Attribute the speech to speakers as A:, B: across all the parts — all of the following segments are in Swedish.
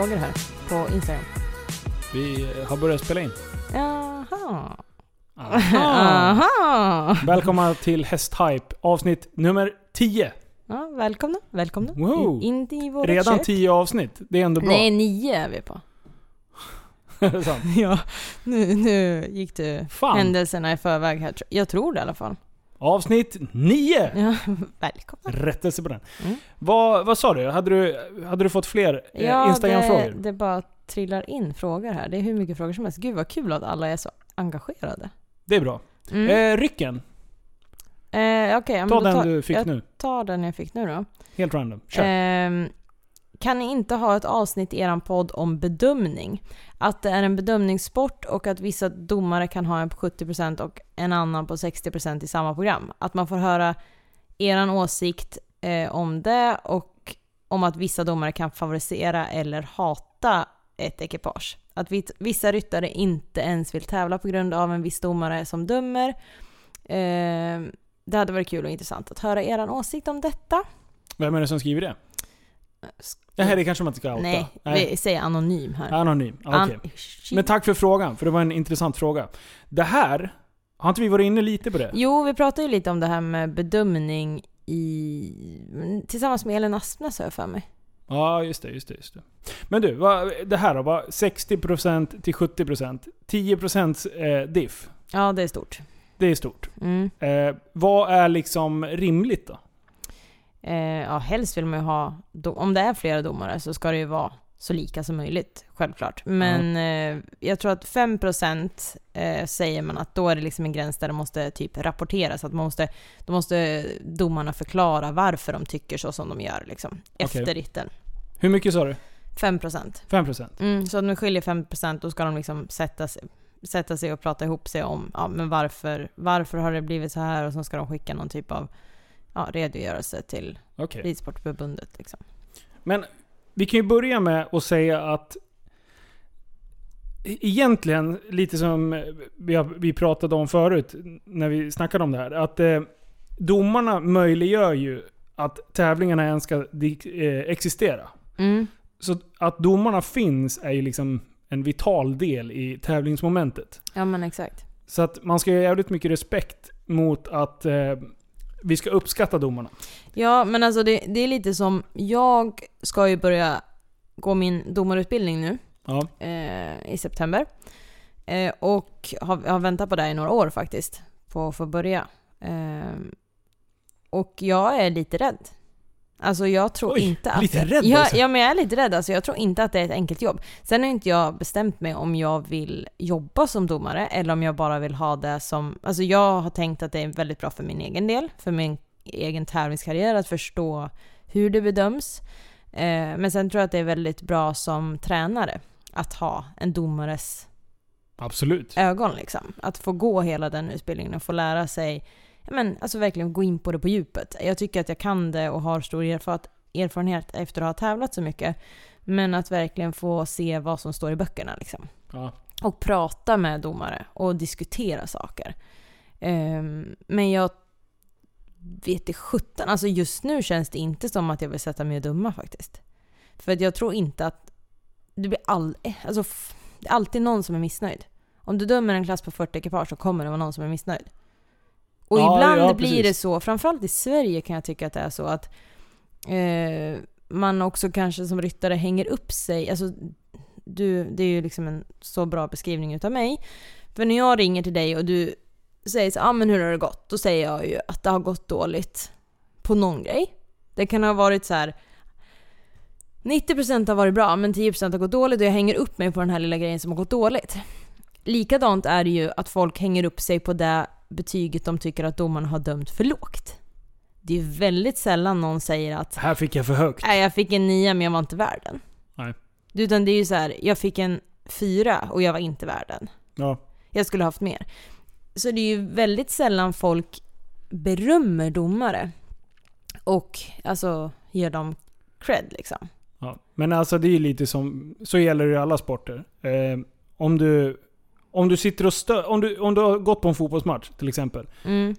A: frågor här på Instagram.
B: Vi har börjat spela in.
A: Jaha.
B: Aha.
A: Aha.
B: Välkomna till Hästhype avsnitt nummer 10.
A: Ja, välkomna, välkomna.
B: Wow.
A: In, in i vårt
B: Redan
A: kök.
B: 10 avsnitt. Det är ändå bra.
A: Nej, nio är vi på.
B: Sant.
A: Ja, nu, nu gick du
B: Fan.
A: händelserna i förväg här. Jag tror det i alla fall.
B: Avsnitt 9!
A: Ja, välkomna.
B: Rättelse på den.
A: Mm.
B: Vad, vad sa du? Hade du, hade du fått fler eh,
A: Ja, det,
B: Instagram-frågor?
A: det bara trillar in frågor här. Det är hur mycket frågor som helst. Gud vad kul att alla är så engagerade.
B: Det är bra.
A: Mm.
B: Eh, rycken.
A: Eh, men
B: Ta den
A: tar,
B: du fick
A: jag
B: nu.
A: tar den jag fick nu då.
B: Helt random. Kör.
A: Ehm, kan ni inte ha ett avsnitt i er podd om bedömning? Att det är en bedömningssport och att vissa domare kan ha en på 70% och en annan på 60% i samma program. Att man får höra er åsikt eh, om det och om att vissa domare kan favorisera eller hata ett ekipage. Att vissa ryttare inte ens vill tävla på grund av en viss domare som dömer. Eh, det hade varit kul och intressant att höra er åsikt om detta.
B: Vem är det som skriver det? Det här är kanske man inte ska outa.
A: Nej, vi säger anonym här.
B: Anonym. Okej.
A: An-
B: Men tack för frågan, för det var en intressant fråga. Det här, har inte vi varit inne lite på det?
A: Jo, vi pratade ju lite om det här med bedömning i... Tillsammans med Elin Aspnäs har jag för mig.
B: Ja, just det, just det, just det. Men du, vad, det här då? Vad, 60% till 70%? 10% eh, diff?
A: Ja, det är stort.
B: Det är stort.
A: Mm.
B: Eh, vad är liksom rimligt då?
A: Eh, ja, helst vill man ju ha... Om det är flera domare så ska det ju vara så lika som möjligt, självklart. Men eh, jag tror att 5% eh, säger man att då är det liksom en gräns där det måste typ rapporteras. Att man måste, då måste domarna förklara varför de tycker så som de gör liksom, efter ritten.
B: Hur mycket sa du?
A: 5%.
B: 5%?
A: Mm, så om de skiljer 5% då ska de liksom sätta sig, sätta sig och prata ihop sig om ja, men varför, varför har det blivit så här och så ska de skicka någon typ av ja, redogörelse till
B: Okej.
A: Ridsportförbundet. Liksom.
B: Men vi kan ju börja med att säga att e- Egentligen, lite som vi, pratade om förut när vi snackade om det här. Att eh, domarna möjliggör ju att tävlingarna ens ska eh, existera.
A: Mm.
B: Så att domarna finns är ju liksom en vital del i tävlingsmomentet.
A: Ja men exakt.
B: Så att man ska ha jävligt mycket respekt mot att eh, vi ska uppskatta domarna.
A: Ja men alltså det, det är lite som, jag ska ju börja gå min domarutbildning nu
B: Ja.
A: eh, i september. Eh, och har, har väntat på det i några år faktiskt, på att få börja. Eh, och jag är lite rädd. Alltså jag tror
B: Oj,
A: inte att...
B: lite rädd
A: ja,
B: alltså.
A: ja, men jag är lite rädd. Alltså jag tror inte att det är ett enkelt jobb. Sen har inte jag bestämt mig om jag vill jobba som domare eller om jag bara vill ha det som... Alltså jag har tänkt att det är väldigt bra för min egen del, för min egen tävlingskarriär, att förstå hur det bedöms. Eh, men sen tror jag att det är väldigt bra som tränare att ha en domares
B: Absolut.
A: ögon liksom. Att få gå hela den utbildningen och få lära sig, men alltså verkligen gå in på det på djupet. Jag tycker att jag kan det och har stor erfar- erfarenhet efter att ha tävlat så mycket. Men att verkligen få se vad som står i böckerna liksom.
B: Ja.
A: Och prata med domare och diskutera saker. Ehm, men jag vet i sjutton, alltså just nu känns det inte som att jag vill sätta mig och döma faktiskt. För att jag tror inte att det blir all, eh, alltså, det är alltid någon som är missnöjd. Om du dömer en klass på 40 ekipage så kommer det vara någon som är missnöjd. Och
B: Ja,
A: ibland
B: ja,
A: blir det så, framförallt i Sverige kan jag tycka att det är så att eh, man också kanske som ryttare hänger upp sig. Alltså, du, det är ju liksom en så bra beskrivning utav mig. För när jag ringer till dig och du säger så ah, men hur har det gått? Då säger jag ju att det har gått dåligt på någon grej. Det kan ha varit så här 90% har varit bra men 10% har gått dåligt och jag hänger upp mig på den här lilla grejen som har gått dåligt. Likadant är det ju att folk hänger upp sig på det betyget de tycker att domarna har dömt för lågt. Det är väldigt sällan någon säger att
B: Här fick jag för högt.
A: Nej, jag fick en nia men jag var inte värd den.
B: Nej.
A: Utan det är ju så här, jag fick en fyra och jag var inte värd den.
B: Ja.
A: Jag skulle ha haft mer. Så det är ju väldigt sällan folk berömmer domare. Och alltså ger dem cred liksom.
B: Ja. Men alltså det är ju lite som, så gäller det i alla sporter. Eh, om du, om du sitter och stö, om du, om du har gått på en fotbollsmatch till exempel.
A: Mm.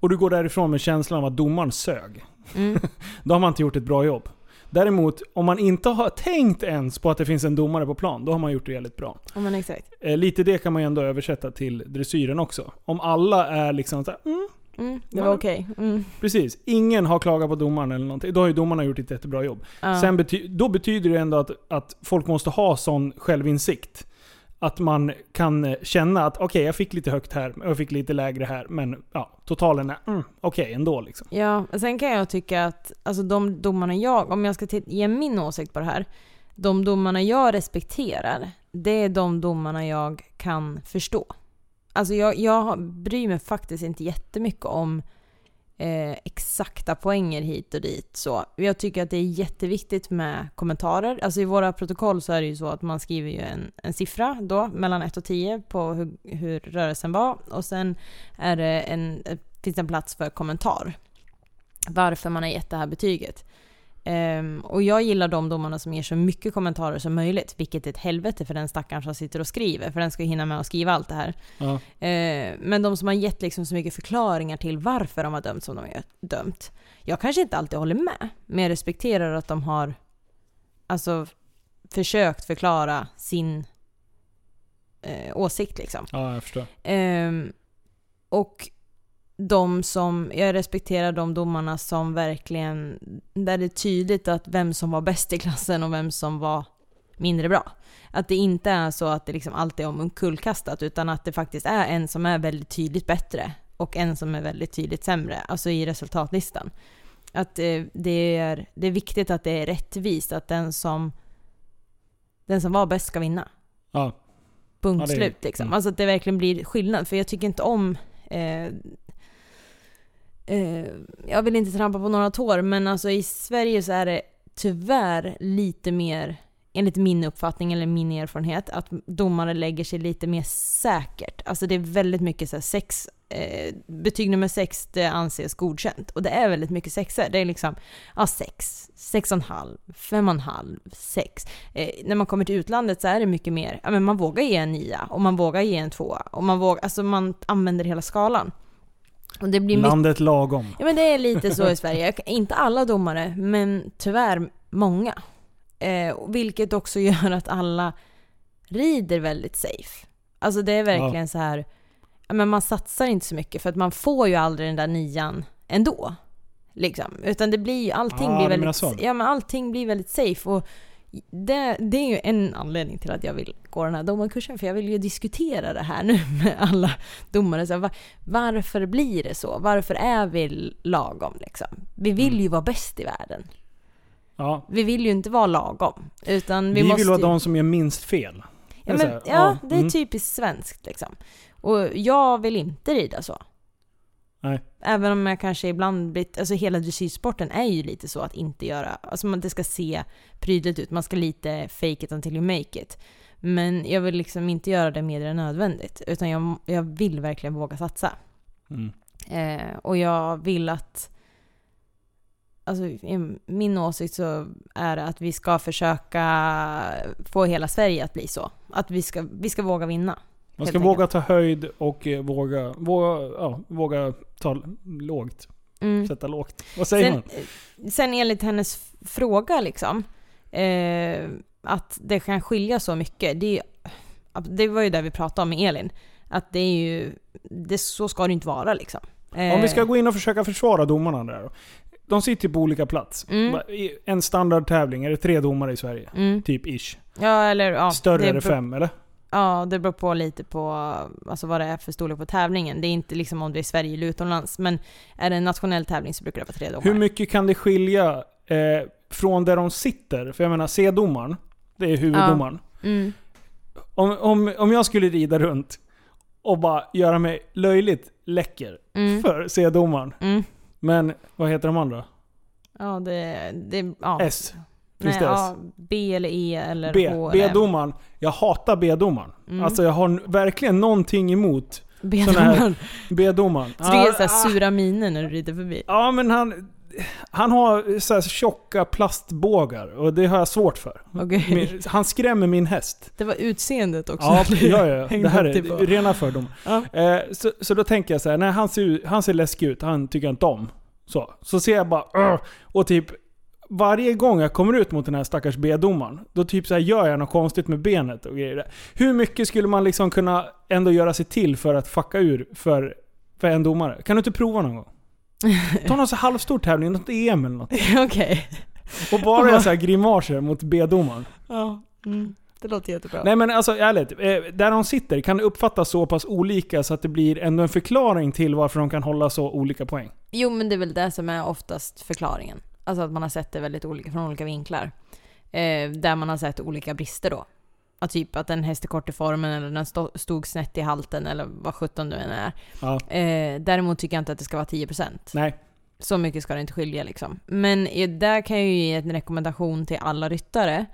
B: Och du går därifrån med känslan av att domaren sög.
A: Mm.
B: Då har man inte gjort ett bra jobb. Däremot, om man inte har tänkt ens på att det finns en domare på plan, då har man gjort det jävligt bra.
A: Ja men exakt.
B: Eh, lite det kan man ju ändå översätta till dressyren också. Om alla är liksom så här, mm,
A: Mm, det var okej. Mm.
B: precis. Ingen har klagat på domaren eller någonting. Då har ju domarna gjort ett jättebra jobb.
A: Ja.
B: Sen bety- då betyder det ändå att, att folk måste ha sån självinsikt. Att man kan eh, känna att okej, jag fick lite högt här, jag fick lite lägre här, men ja, totalen är mm, okej ändå liksom.
A: Ja, sen kan jag tycka att alltså de domarna jag, om jag ska ge min åsikt på det här, de domarna jag respekterar, det är de domarna jag kan förstå. Alltså jag, jag bryr mig faktiskt inte jättemycket om eh, exakta poänger hit och dit. Så jag tycker att det är jätteviktigt med kommentarer. Alltså i våra protokoll så är det ju så att man skriver ju en, en siffra då, mellan 1 och 10 på hur, hur rörelsen var. Och sen är det en, finns det en plats för kommentar. Varför man har gett det här betyget. Ehm, och jag gillar de domarna som ger så mycket kommentarer som möjligt, vilket är ett helvete för den stackaren som sitter och skriver, för den ska ju hinna med att skriva allt det här.
B: Ja.
A: Eh, men de som har gett liksom så mycket förklaringar till varför de har dömt som de har dömt. Jag kanske inte alltid håller med, men jag respekterar att de har alltså, försökt förklara sin eh, åsikt. Liksom.
B: ja, jag förstår.
A: Ehm, och de som, jag respekterar de domarna som verkligen, där det är tydligt att vem som var bäst i klassen och vem som var mindre bra. Att det inte är så att det liksom alltid är omkullkastat, utan att det faktiskt är en som är väldigt tydligt bättre och en som är väldigt tydligt sämre, alltså i resultatlistan. Att eh, det, är, det är viktigt att det är rättvist, att den som, den som var bäst ska vinna.
B: Ja.
A: Punkt
B: Ja, det
A: slut liksom.
B: mm.
A: Alltså att det verkligen blir skillnad. För jag tycker inte om... Eh, eh, jag vill inte trampa på några tår, men alltså i Sverige så är det tyvärr lite mer, enligt min uppfattning eller min erfarenhet, att domare lägger sig lite mer säkert. Alltså det är väldigt mycket så här sex, eh, betyg nummer sex det anses godkänt. Och det är väldigt mycket sexer. Det är liksom, ja sex, sex och en halv, fem och en halv, sex. Eh, när man kommer till utlandet så är det mycket mer, ja men man vågar ge en nia och man vågar ge en tvåa och man vågar, alltså man använder hela skalan. Och det blir mycket
B: Landet lagom.
A: Ja men det är lite så i Sverige. Inte alla domare, men tyvärr många. Eh, vilket också gör att alla rider väldigt safe. Alltså det är verkligen så här, ja, men man satsar inte så mycket för att man får ju aldrig den där nian ändå. Liksom. Utan det blir ju, allting
B: Ja,
A: blir väldigt, ja men allting blir väldigt safe. Och det, det är ju en anledning till att jag vill gå den här domarkursen, för jag vill ju diskutera det här nu med alla domare. Så varför blir det så? Varför är vi lagom liksom? Vi vill
B: Mm.
A: ju vara bäst i världen.
B: Ja.
A: Vi vill ju inte vara lagom. Utan vi,
B: Vi,
A: måste
B: vill vara
A: ju-
B: de som gör minst fel.
A: Ja, men, ja?
B: Ja,
A: det är
B: mm.
A: typiskt svenskt liksom. Och jag vill inte rida så.
B: Nej.
A: Även om jag kanske ibland blir, alltså hela dressyrsporten är ju lite så att inte göra, alltså man, det ska se prydligt ut, man ska lite fake it until you make it. Men jag vill liksom inte göra det mer än nödvändigt, utan jag, jag vill verkligen våga satsa.
B: Mm.
A: Eh, och jag vill att... Alltså, i min åsikt så är det att vi ska försöka få hela Sverige att bli så. Att vi ska, vi ska våga vinna.
B: Man ska våga ta höjd och eh, våga, våga, ja, våga ta lågt.
A: Mm.
B: Sätta lågt. Vad säger
A: Sen,
B: man?
A: sen enligt hennes fråga liksom, eh, att det kan skilja så mycket. Det, det var ju det vi pratade om med Elin. Att det är ju, det, så ska det inte vara liksom. Eh,
B: Om vi ska gå in och försöka försvara domarna där då. De sitter ju på olika plats.
A: Mm.
B: En standardtävling, är det tre domare i Sverige?
A: Mm.
B: Typ ish.
A: Ja, eller ja.
B: Större är det fem, eller?
A: Ja, det beror på lite på alltså vad det är för storlek på tävlingen. Det är inte liksom om det är Sverige eller utomlands. Men är det en nationell tävling så brukar det vara tre domare.
B: Hur mycket kan det skilja eh, från där de sitter? För jag menar, C-domaren, det är huvuddomaren.
A: Mm.
B: Om, om, om jag skulle rida runt och bara göra mig löjligt läcker
A: Mm.
B: för C-domaren.
A: Mm.
B: Men vad heter de andra?
A: Ja, det... det ja.
B: S.
A: Nej,
B: Finns
A: ja, B eller E eller
B: B.
A: H eller.
B: B-domaren. Jag hatar B-domaren.
A: Mm.
B: Alltså jag har verkligen någonting emot
A: B-domaren.
B: B-domaren.
A: Så det är så
B: Ah,
A: här sura miner när du rider förbi.
B: Ja men han... Han har så här tjocka plastbågar och det har jag svårt för.
A: Okej.
B: Min- Han skrämmer min häst.
A: Det var utseendet också.
B: Ja, ja, ja. Det här är rena fördomar.
A: Ja.
B: Eh, så, så då tänker jag så här, nej han ser, han ser läskig ut, han tycker jag inte om. Så, så ser jag bara och typ varje gång jag kommer ut mot den här stackars B-domaren, då typ så här gör jag något konstigt med benet och grejer. Hur mycket skulle man liksom kunna ändå göra sig till för att fucka ur för, för en domare? Kan du inte prova någon gång? Ta någon så halvstor tävling, något EM eller något.
A: Okej.
B: Och bara göra så här grimaser mot B-domaren.
A: Ja. Mm. Det låter jättebra.
B: Nej men alltså ärligt, eh, där de sitter, kan det uppfattas så pass olika så att det blir ändå en förklaring till varför de kan hålla så olika poäng?
A: Jo, men det är väl det som är oftast förklaringen. Alltså att man har sett det väldigt olika från olika vinklar. Eh, där man har sett olika brister då. Att typ att en häst är kort i formen eller den stod snett i halten eller vad sjutton du än är.
B: Ja.
A: Eh, däremot tycker jag inte att det ska vara 10%.
B: Nej.
A: Så mycket ska det inte skilja liksom. Men där kan jag ju ge en rekommendation till alla ryttare.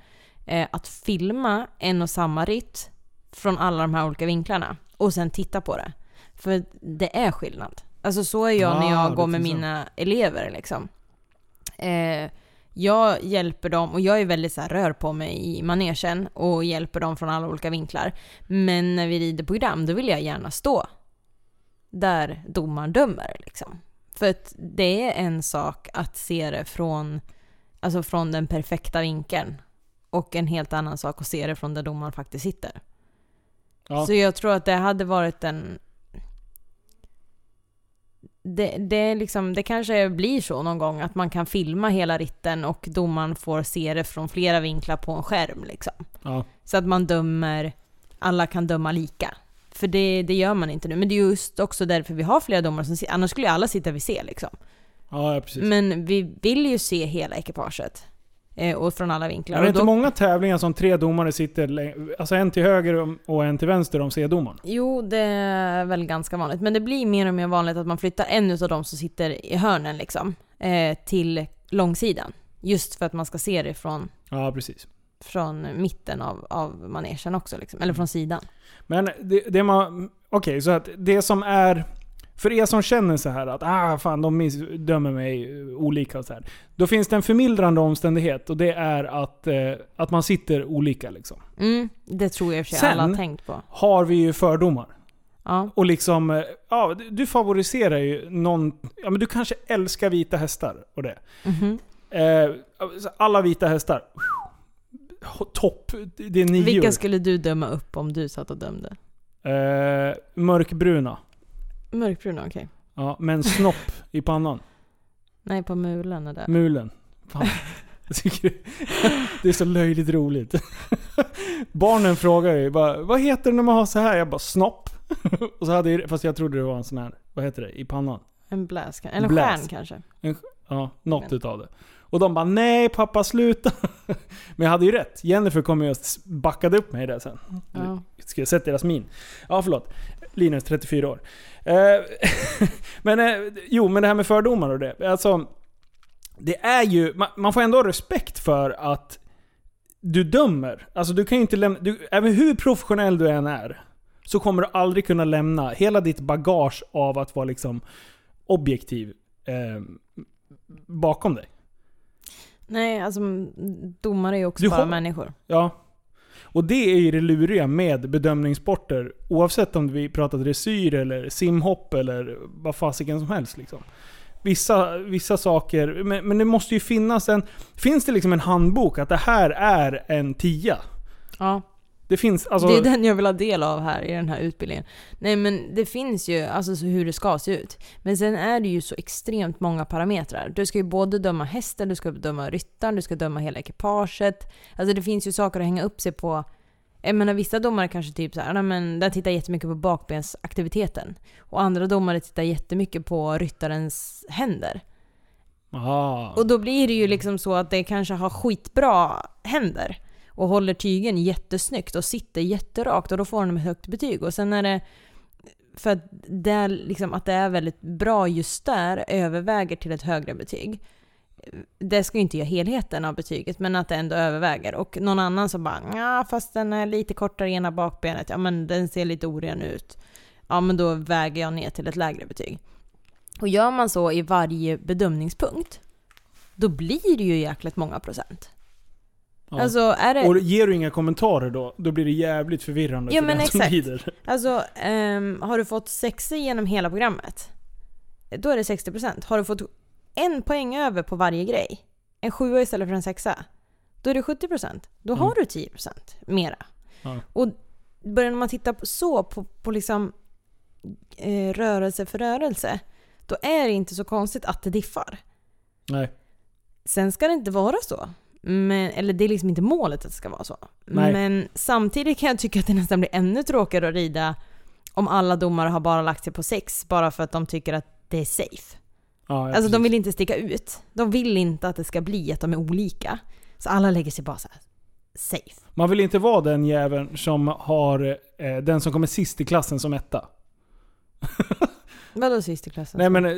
A: Eh, att filma en och samma ritt från alla de här olika vinklarna. Och sen titta på det. För det är skillnad. Alltså så är jag när
B: Ah,
A: jag
B: det
A: går med
B: finns så.
A: mina elever liksom. Eh, jag hjälper dem, och jag är väldigt så här, rör på mig i manegen och hjälper dem från alla olika vinklar. Men när vi rider program, då vill jag gärna stå där domaren dömer liksom. För att det är en sak att se det från, alltså från den perfekta vinkeln. Och en helt annan sak att se det från där domaren faktiskt sitter.
B: Ja.
A: Så jag tror att det hade varit en... Det, det, liksom, det kanske blir så någon gång att man kan filma hela ritten och domaren får se det från flera vinklar på en skärm. Liksom.
B: Ja.
A: Så att man dömer, alla kan döma lika. För det, det gör man inte nu. Men det är just också därför vi har flera domare som sitter, annars skulle ju alla sitta vid C liksom.
B: Ja, ja, precis.
A: Men vi vill ju se hela ekipaget. Eh, och från alla vinklar.
B: är det inte
A: då-
B: många tävlingar som tre domare sitter, alltså en till höger och- en till vänster om C-domaren?
A: Jo, det är väl ganska vanligt. Men det blir mer och mer vanligt att man flyttar en av dem som sitter i hörnen liksom, eh, till långsidan. Just för att man ska se det från,
B: Ja, precis.
A: från mitten av, av manegen också, liksom. eller från sidan.
B: Men det, det man... Okej, så att det som är... För er som känner så här att ah, fan, de dömer mig olika och så här. Då finns det en förmildrande omständighet och det är att, eh, att man sitter olika liksom.
A: Mm, det tror jag för sig
B: Sen-
A: alla har tänkt på.
B: Har vi ju fördomar.
A: Ja.
B: Och liksom, eh, ja, du- favoriserar ju någon... Ja men du kanske älskar vita hästar och det.
A: Mhm.
B: Eh, alla vita hästar. Topp. Det är nior.
A: Vilka skulle du döma upp om du satt och dömde?
B: Eh, mörkbruna.
A: Mörkbruna, okej.
B: Ja, men snopp i pannan.
A: Nej, på mulen är det.
B: Mulen. Fan. Jag tycker det är så löjligt roligt. Barnen frågar ju bara, vad heter det när man har så här? Jag bara, snopp. Och så hade jag, fast jag trodde det var en sån här, vad heter det, i pannan.
A: En bläs, kan- eller en
B: Bläs.
A: stjärn kanske.
B: Ja, något
A: Men.
B: utav det. Och de bara, nej pappa sluta. Men jag hade ju rätt. Jennifer kom ju och s- backade upp mig där sen.
A: Ja.
B: Ska jag sätta deras min? Ja, förlåt. Linus, 34 år. Eh, men eh, jo, men det här med fördomar och det. Alltså, det är ju, man, får ändå ha respekt för att du dömer. Alltså du kan ju inte lämna, du, även hur professionell du än är, så kommer du aldrig kunna lämna hela ditt bagage av att vara liksom objektiv eh, bakom dig.
A: Nej, alltså domare är ju också
B: Du
A: bara människor.
B: Ja. Och det är ju det luriga med bedömningssporter. Oavsett om vi pratar dressyr eller simhopp eller vad fasiken som helst. Liksom. Vissa, vissa saker, men, men det måste ju finnas en... Finns det liksom en handbok att det här är en tia?
A: Ja.
B: Det finns alltså...
A: det är den jag vill ha del av här i den här utbildningen. Nej men det finns ju alltså så hur det ska se ut. Men sen är det ju så extremt många parametrar. Du ska ju både döma hästen, du ska döma ryttaren, du ska döma hela ekipaget. Alltså det finns ju saker att hänga upp sig på. Jag menar vissa domare kanske typ såhär, nej men där tittar jättemycket på bakbensaktiviteten. Och andra domare tittar jättemycket på ryttarens händer.
B: Aha.
A: Och då blir det ju liksom så att det kanske har skitbra händer och håller tygen jättesnyggt och sitter jätterakt och då får de ett högt betyg. Och sen är det för att det, är liksom, att det är väldigt bra just där överväger till ett högre betyg. Det ska ju inte göra helheten av betyget, men att det ändå överväger. Och någon annan som bara ja fast den är lite kortare i ena bakbenet, ja men den ser lite oren ut. Ja men då väger jag ner till ett lägre betyg. Och gör man så i varje bedömningspunkt, då blir det ju jäkligt många procent.
B: Ja.
A: Alltså är det...
B: Och ger du inga kommentarer då, då blir det jävligt förvirrande
A: Ja,
B: för
A: men
B: den som
A: exakt.
B: lider.
A: Alltså, ehm, har du fått sexor genom hela programmet, då är det 60%. Har du fått en poäng över på varje grej, en sjua istället för en sexa, då är det 70%. Då har
B: Mm.
A: du 10% mera.
B: Ja.
A: Och börjar man titta på, så på, på liksom eh, rörelse för rörelse, då är det inte så konstigt att det diffar.
B: Nej.
A: Sen ska det inte vara så. Men, eller det är liksom inte målet att det ska vara så.
B: Nej.
A: Men samtidigt kan jag tycka att det nästan blir ännu tråkigare att rida om alla domare har bara lagt sig på sex bara för att de tycker att det är safe.
B: Ja, ja,
A: Alltså de
B: precis.
A: vill inte sticka ut. De vill inte att det ska bli att de är olika. Så alla lägger sig bara så här safe.
B: Man vill inte vara den jäveln som har eh, den som kommer sist i klassen som etta.
A: Vadå sist i klassen?
B: Nej men eh,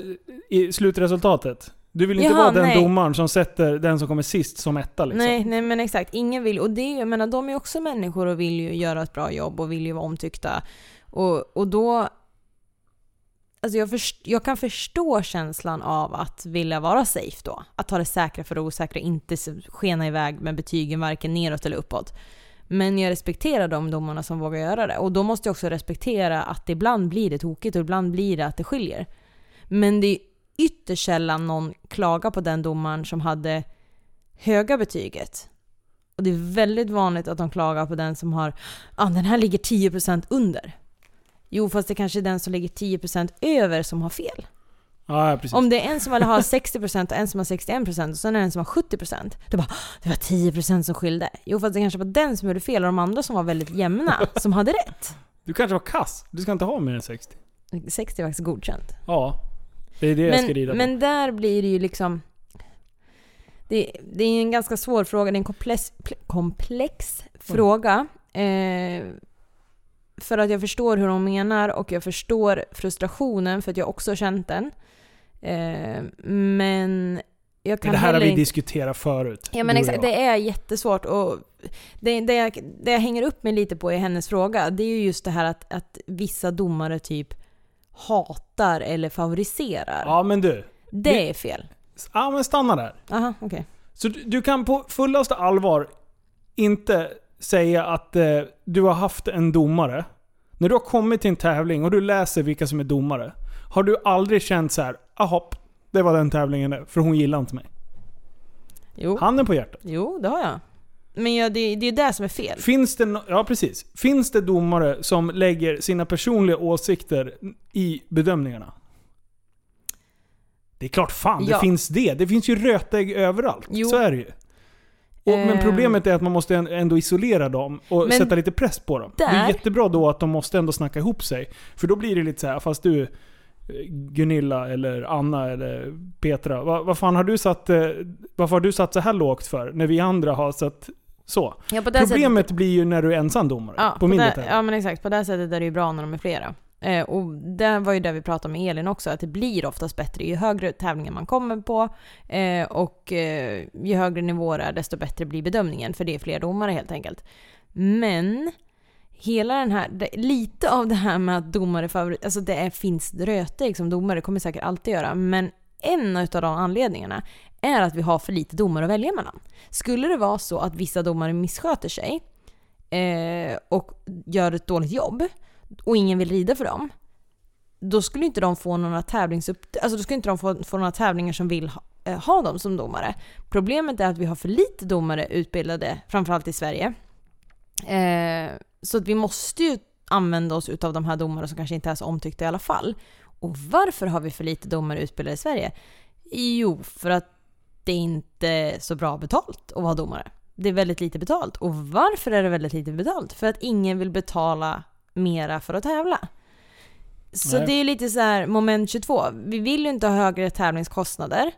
B: i slutresultatet. Du vill inte
A: Jaha,
B: vara den
A: nej.
B: domaren som sätter den som kommer sist som etta liksom.
A: Nej, nej men exakt. Ingen vill, och det, ju- jag menar de är också människor och vill ju göra ett bra jobb och vill ju vara omtyckta. Och, och då... Alltså jag, först, jag kan förstå känslan av att vilja vara safe då. Att ta det säkra för det osäkra, inte skena iväg med betygen varken neråt eller uppåt. Men jag respekterar de domarna som vågar göra det. Och då måste jag också respektera att ibland blir det tokigt och ibland blir det att det skiljer. Men det är ytterst sällan någon klagar på den domaren som hade höga betyget. Och det är väldigt vanligt att de klagar på den som har, ah, den här ligger 10% under. Jo, fast det kanske är den som ligger 10% över som har fel.
B: Ja, ja, precis.
A: Om det är en som har 60% och en som har 61% och sen är det en som har 70%. Då bara, det var 10% som skilde. Jo, fast det kanske var den som gjorde fel och de andra som var väldigt jämna som hade rätt.
B: Du kanske var kass. Du ska inte ha mer än 60.
A: 60 är faktiskt godkänt.
B: Ja. Det är det jag ska
A: Men,
B: rida på.
A: men där blir det ju liksom... Det, det är en ganska svår fråga, det är en komplex, pl- komplex fråga. Eh, för att jag förstår hur de menar och jag förstår frustrationen för att jag också har känt den. Eh, men jag kan
B: det här har vi
A: inte...
B: diskuterat förut.
A: Ja men exakt, det är jättesvårt och det, det, jag, det jag hänger upp mig lite på i hennes fråga, det är ju just det här att, att vissa domare typ hatar eller favoriserar.
B: Ja men du.
A: Det är fel.
B: Ja men stanna där.
A: Aha, okej.
B: Så du, du kan på fullaste allvar inte säga att eh, du har haft en domare. När du har kommit till en tävling och du läser vilka som är domare. Har du aldrig känt så här, ahopp, det var den tävlingen där, för hon gillar inte mig.
A: Jo.
B: Handen på hjärtat.
A: jo, det har jag. Men ja, det, det är det som är fel.
B: Finns det, no- ja precis. Finns det domare som lägger sina personliga åsikter i bedömningarna? Det är klart fan det
A: Ja.
B: finns det. Det finns ju rötägg överallt.
A: Jo.
B: Så är det ju. Och, men
A: Eh.
B: problemet är att man måste ändå isolera dem och
A: Men
B: sätta lite press på dem. Det är
A: där-
B: jättebra då att de måste ändå snacka ihop sig. För då blir det lite så här, fast du eh, Gunilla eller Anna eller Petra. Vad, vad fan har du satt, eh, varför har du satt så här lågt för? När vi andra har satt så.
A: Ja,
B: Problemet blir ju när du är ensam domare.
A: Ja,
B: på
A: på
B: mindre tävlingar.
A: ja men exakt. På det sättet är det ju bra när de är flera. Eh, och det var ju det vi pratade med Elin också, att det blir oftast bättre ju högre tävlingar man kommer på. Eh, och eh, ju högre nivåer är desto bättre blir bedömningen, för det är fler domare helt enkelt. Men hela den här, det, lite av det här med att domare favorit, alltså det är, finns rötägg som domare, kommer säkert alltid göra, men en av de anledningarna är att vi har för lite domare att välja mellan. Skulle det vara så att vissa domare missköter sig eh, och gör ett dåligt jobb och ingen vill rida för dem, då skulle inte de få några tävlingsupp... Alltså då skulle inte de få, få några tävlingar som vill ha, eh, ha dem som domare. Problemet är att vi har för lite domare utbildade, framförallt i Sverige. Eh, så att vi måste ju använda oss utav de här domarna som kanske inte är så omtyckta i alla fall. Och varför har vi för lite domare utbildade i Sverige? Jo, för att det inte är så bra betalt att vara domare. Det är väldigt lite betalt. Och varför är det väldigt lite betalt? För att ingen vill betala mera för att tävla. Så
B: Nej.
A: det är lite så här moment 22. Vi vill ju inte ha högre tävlingskostnader.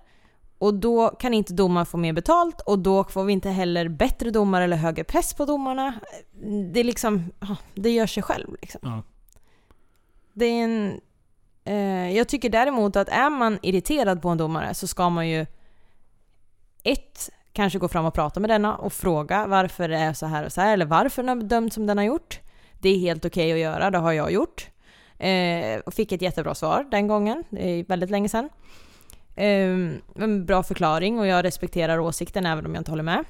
A: Och då kan inte domaren få mer betalt och då får vi inte heller bättre domare eller högre press på domarna. Det är liksom, det gör sig själv liksom.
B: Ja.
A: Det är en... Eh, jag tycker däremot att är man irriterad på en domare så ska man ju ett, kanske gå fram och prata med denna och fråga varför det är så här och så här eller varför den har dömt som den har gjort. Det är helt okej att göra, det har jag gjort. Eh, och fick ett jättebra svar den gången, det är väldigt länge sedan. Eh, en bra förklaring och jag respekterar åsikten även om jag inte håller med.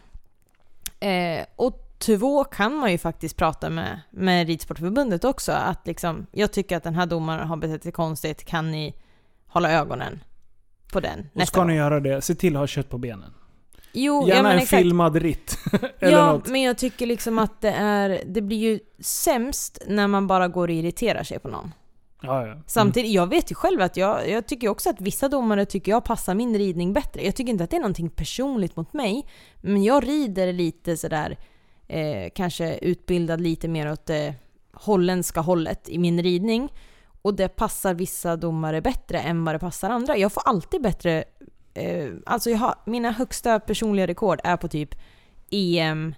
A: Eh, och två kan man ju faktiskt prata med, med Ridsportförbundet också. Att liksom, jag tycker att den här domaren har betett sig konstigt, kan ni hålla ögonen på den
B: Och ska
A: gång?
B: ni göra det, se till att ha kött på benen.
A: Jo, ja,
B: Gärna
A: men
B: en
A: exakt.
B: filmad ritt. Eller
A: ja,
B: något.
A: men jag tycker liksom att det är... Det blir ju sämst när man bara går och irriterar sig på någon.
B: Ja, ja.
A: Samtidigt, jag vet ju själv att jag, jag tycker också att vissa domare tycker jag passar min ridning bättre. Jag tycker inte att det är någonting personligt mot mig, men jag rider lite sådär, eh, kanske utbildad lite mer åt det holländska hållet i min ridning. Och det passar vissa domare bättre än vad det passar andra. Jag får alltid bättre, eh, alltså jag har, mina högsta personliga rekord är på typ EM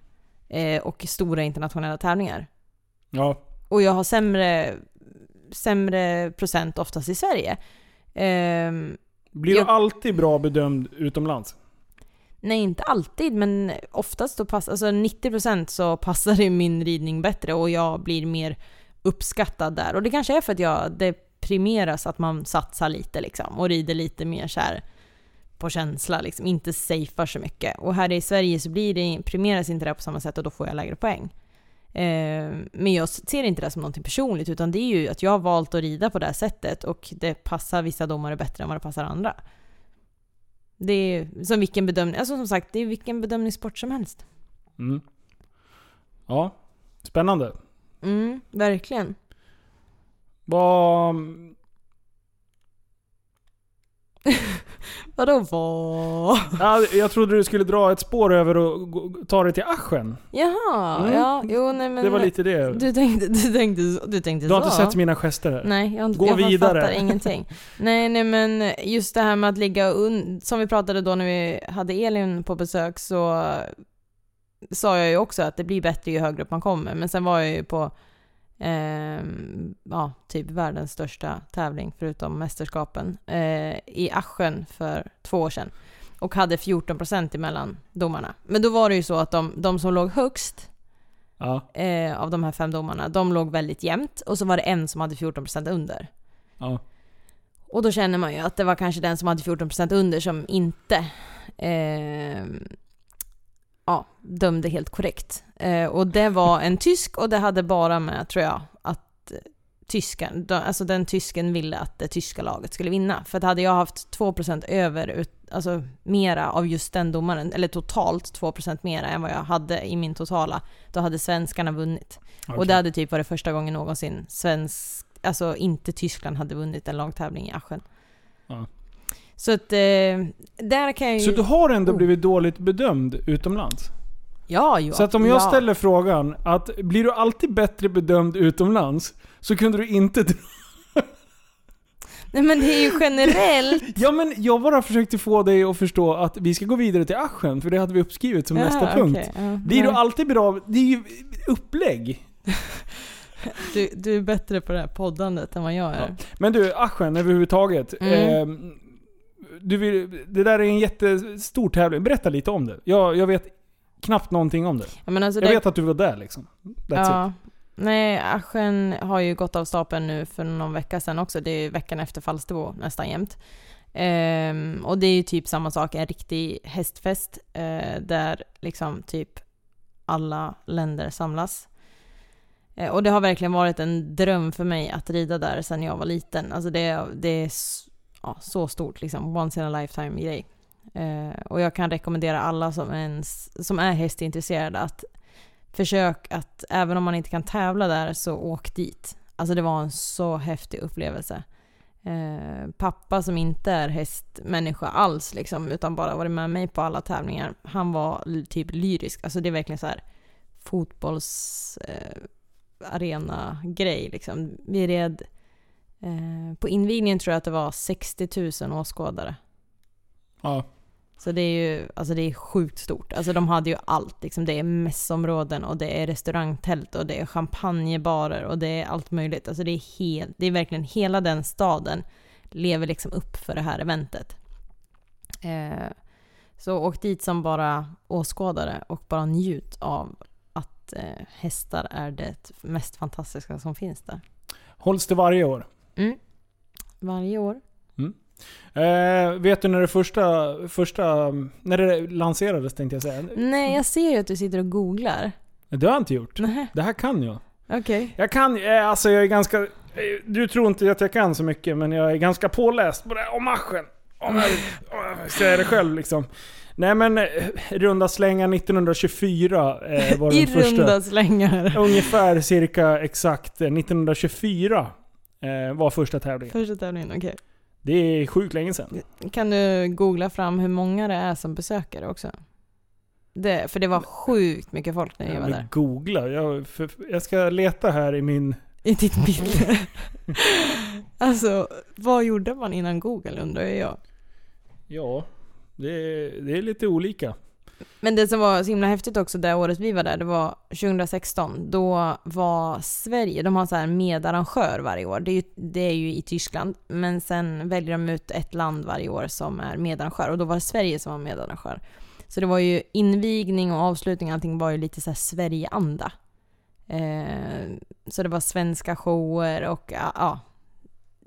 A: eh, och stora internationella tävlingar.
B: ja.
A: Och jag har sämre, sämre procent oftast i Sverige. Ehm,
B: Blir
A: Jag-
B: du alltid bra bedömd utomlands?
A: nej, inte alltid, men oftast då passar, alltså 90% så passar det min ridning bättre och jag blir mer uppskattad där. Och det kanske är för att jag, det primeras att man satsar lite liksom och rider lite mer så här på känsla liksom, inte safear så mycket. Och här i Sverige så blir det, primeras inte det på samma sätt och då får jag lägre poäng. Eh, men jag ser inte det som någonting personligt utan det är ju att jag har valt att rida på det här sättet och det passar vissa domare bättre än vad det passar andra. Det är som vilken bedömning, alltså som sagt det är vilken bedömningssport som helst.
B: Mm. Ja. Spännande.
A: Mm, verkligen.
B: Vad...
A: Vadå vad?
B: Ja, jag trodde du skulle dra ett spår över och ta det till Aschen.
A: Jaha,
B: Mm.
A: ja, jo nej men...
B: Det var lite det.
A: Du tänkte, du tänkte, du tänkte
B: Du har
A: så?
B: inte sett mina gester här?
A: Nej, jag, har inte-
B: Gå
A: jag
B: vidare.
A: fattar ingenting. Nej, nej men just det här med att ligga un, Som vi pratade då när vi hade Elin på besök så sa jag ju också att det blir bättre ju högre upp man kommer. Men sen var jag ju på ehm, ja, typ världens största tävling förutom mästerskapen eh, i Aschen för två år sedan. Och hade 14% emellan domarna. Men då var det ju så att de, de som låg högst
B: Ja.
A: eh, av de här fem domarna, de låg väldigt jämnt. Och så var det en som hade 14% under.
B: ja.
A: Och då känner man ju att det var kanske den som hade 14% under som inte eh, ja, dömde helt korrekt. Eh, och det var en tysk och det hade bara med, tror jag, att eh, tysken, de- alltså den tysken ville att det tyska laget skulle vinna. För att hade jag haft 2% över, alltså mera av just den domaren, eller totalt 2% mera än vad jag hade i min totala, då hade svenskarna vunnit. Och
B: Okej.
A: det hade typ varit första gången någonsin svensk, alltså inte Tyskland hade vunnit en lagtävling i Aschen.
B: Ja.
A: Så att eh, där kan jag ju...
B: Så du har ändå
A: Oh.
B: blivit dåligt bedömd utomlands?
A: Ja, ja.
B: Så att om jag
A: ja.
B: ställer frågan att blir du alltid bättre bedömd utomlands så kunde du inte
A: Nej men det är ju generellt.
B: Ja men jag bara försökte få dig att förstå att vi ska gå vidare till Aschen, för det hade vi uppskrivet som nästa
A: Ja,
B: punkt.
A: ja,
B: Blir du
A: nej.
B: alltid bra? Det är ju upplägg.
A: du, du är bättre på det här poddandet än vad jag är.
B: Men du, Aschen överhuvudtaget.
A: Mm.
B: Eh, du vill, det där är en jättestor tävling. Berätta lite om det. Jag, jag vet knappt någonting om det.
A: Ja, alltså
B: Jag
A: det,
B: vet att du var där liksom. That's
A: ja,
B: it.
A: Nej, Aschen har ju gått av stapeln nu för någon vecka sedan också. Det är veckan efter Falsterbo nästan jämt. Ehm, och det är ju typ samma sak, en riktig hästfest eh, där liksom typ alla länder samlas. Eh, och det har verkligen varit en dröm för mig att rida där sedan jag var liten. Alltså det, det är ja, så stort liksom, once in a lifetime grej. Eh, och jag kan rekommendera alla som, ens, som är hästintresserade att försök att, även om man inte kan tävla där, så åk dit. Alltså det var en så häftig upplevelse. Eh, pappa som inte är hästmänniska alls liksom, utan bara varit med mig på alla tävlingar, han var typ lyrisk. Alltså det är verkligen så här fotbolls eh, arena grej liksom. Vi red eh, på invigningen tror jag att det var 60 000 åskådare.
B: Ja.
A: Så det är ju alltså det är sjukt stort. Alltså de hade ju allt. Liksom. Det är mässområden och det är restaurangtält och det är champagnebarer och det är allt möjligt. Alltså det är, helt, det är verkligen hela den staden lever liksom upp för det här eventet. Eh, så åk dit som bara åskådare och bara njut av att eh, hästar är det mest fantastiska som finns där.
B: Hålls det varje år?
A: Mm. Varje år.
B: Eh, vet du när det första, första... När det lanserades tänkte jag säga.
A: Nej, jag ser ju att du sitter och googlar.
B: Det har jag inte gjort.
A: Nej,
B: Det här kan jag.
A: okej.
B: Jag kan, eh, alltså jag är ganska... eh, Du tror inte att jag kan så mycket, men jag är ganska påläst på det här, om Aschen. Om jag, om jag säger det själv liksom. Nej men, eh, runda slängar 1924 eh, var den
A: I
B: första.
A: runda slängar.
B: Ungefär cirka exakt eh, 1924 eh, var första tävlingen.
A: Första tävlingen, okej.
B: Det är sjukt länge sedan.
A: Kan du googla fram hur många det är som besöker också? Det, för det var sjukt mycket folk när vi
B: Ja,
A: var där.
B: googla. Jag, för, jag ska leta här i min...
A: I ditt bild. alltså, vad gjorde man innan Google undrar jag.
B: Ja, det, det är lite olika.
A: Men det som var så himla häftigt också det året vi var där, det var 2016. Då var Sverige, de har så här medarrangör varje år. Det är, ju, det är ju i Tyskland. Men sen väljer de ut ett land varje år som är medarrangör. Och då var det Sverige som var medarrangör. Så det var ju invigning och avslutning, allting var ju lite så här Sverige-anda. Eh, så det var svenska shower och ja, ja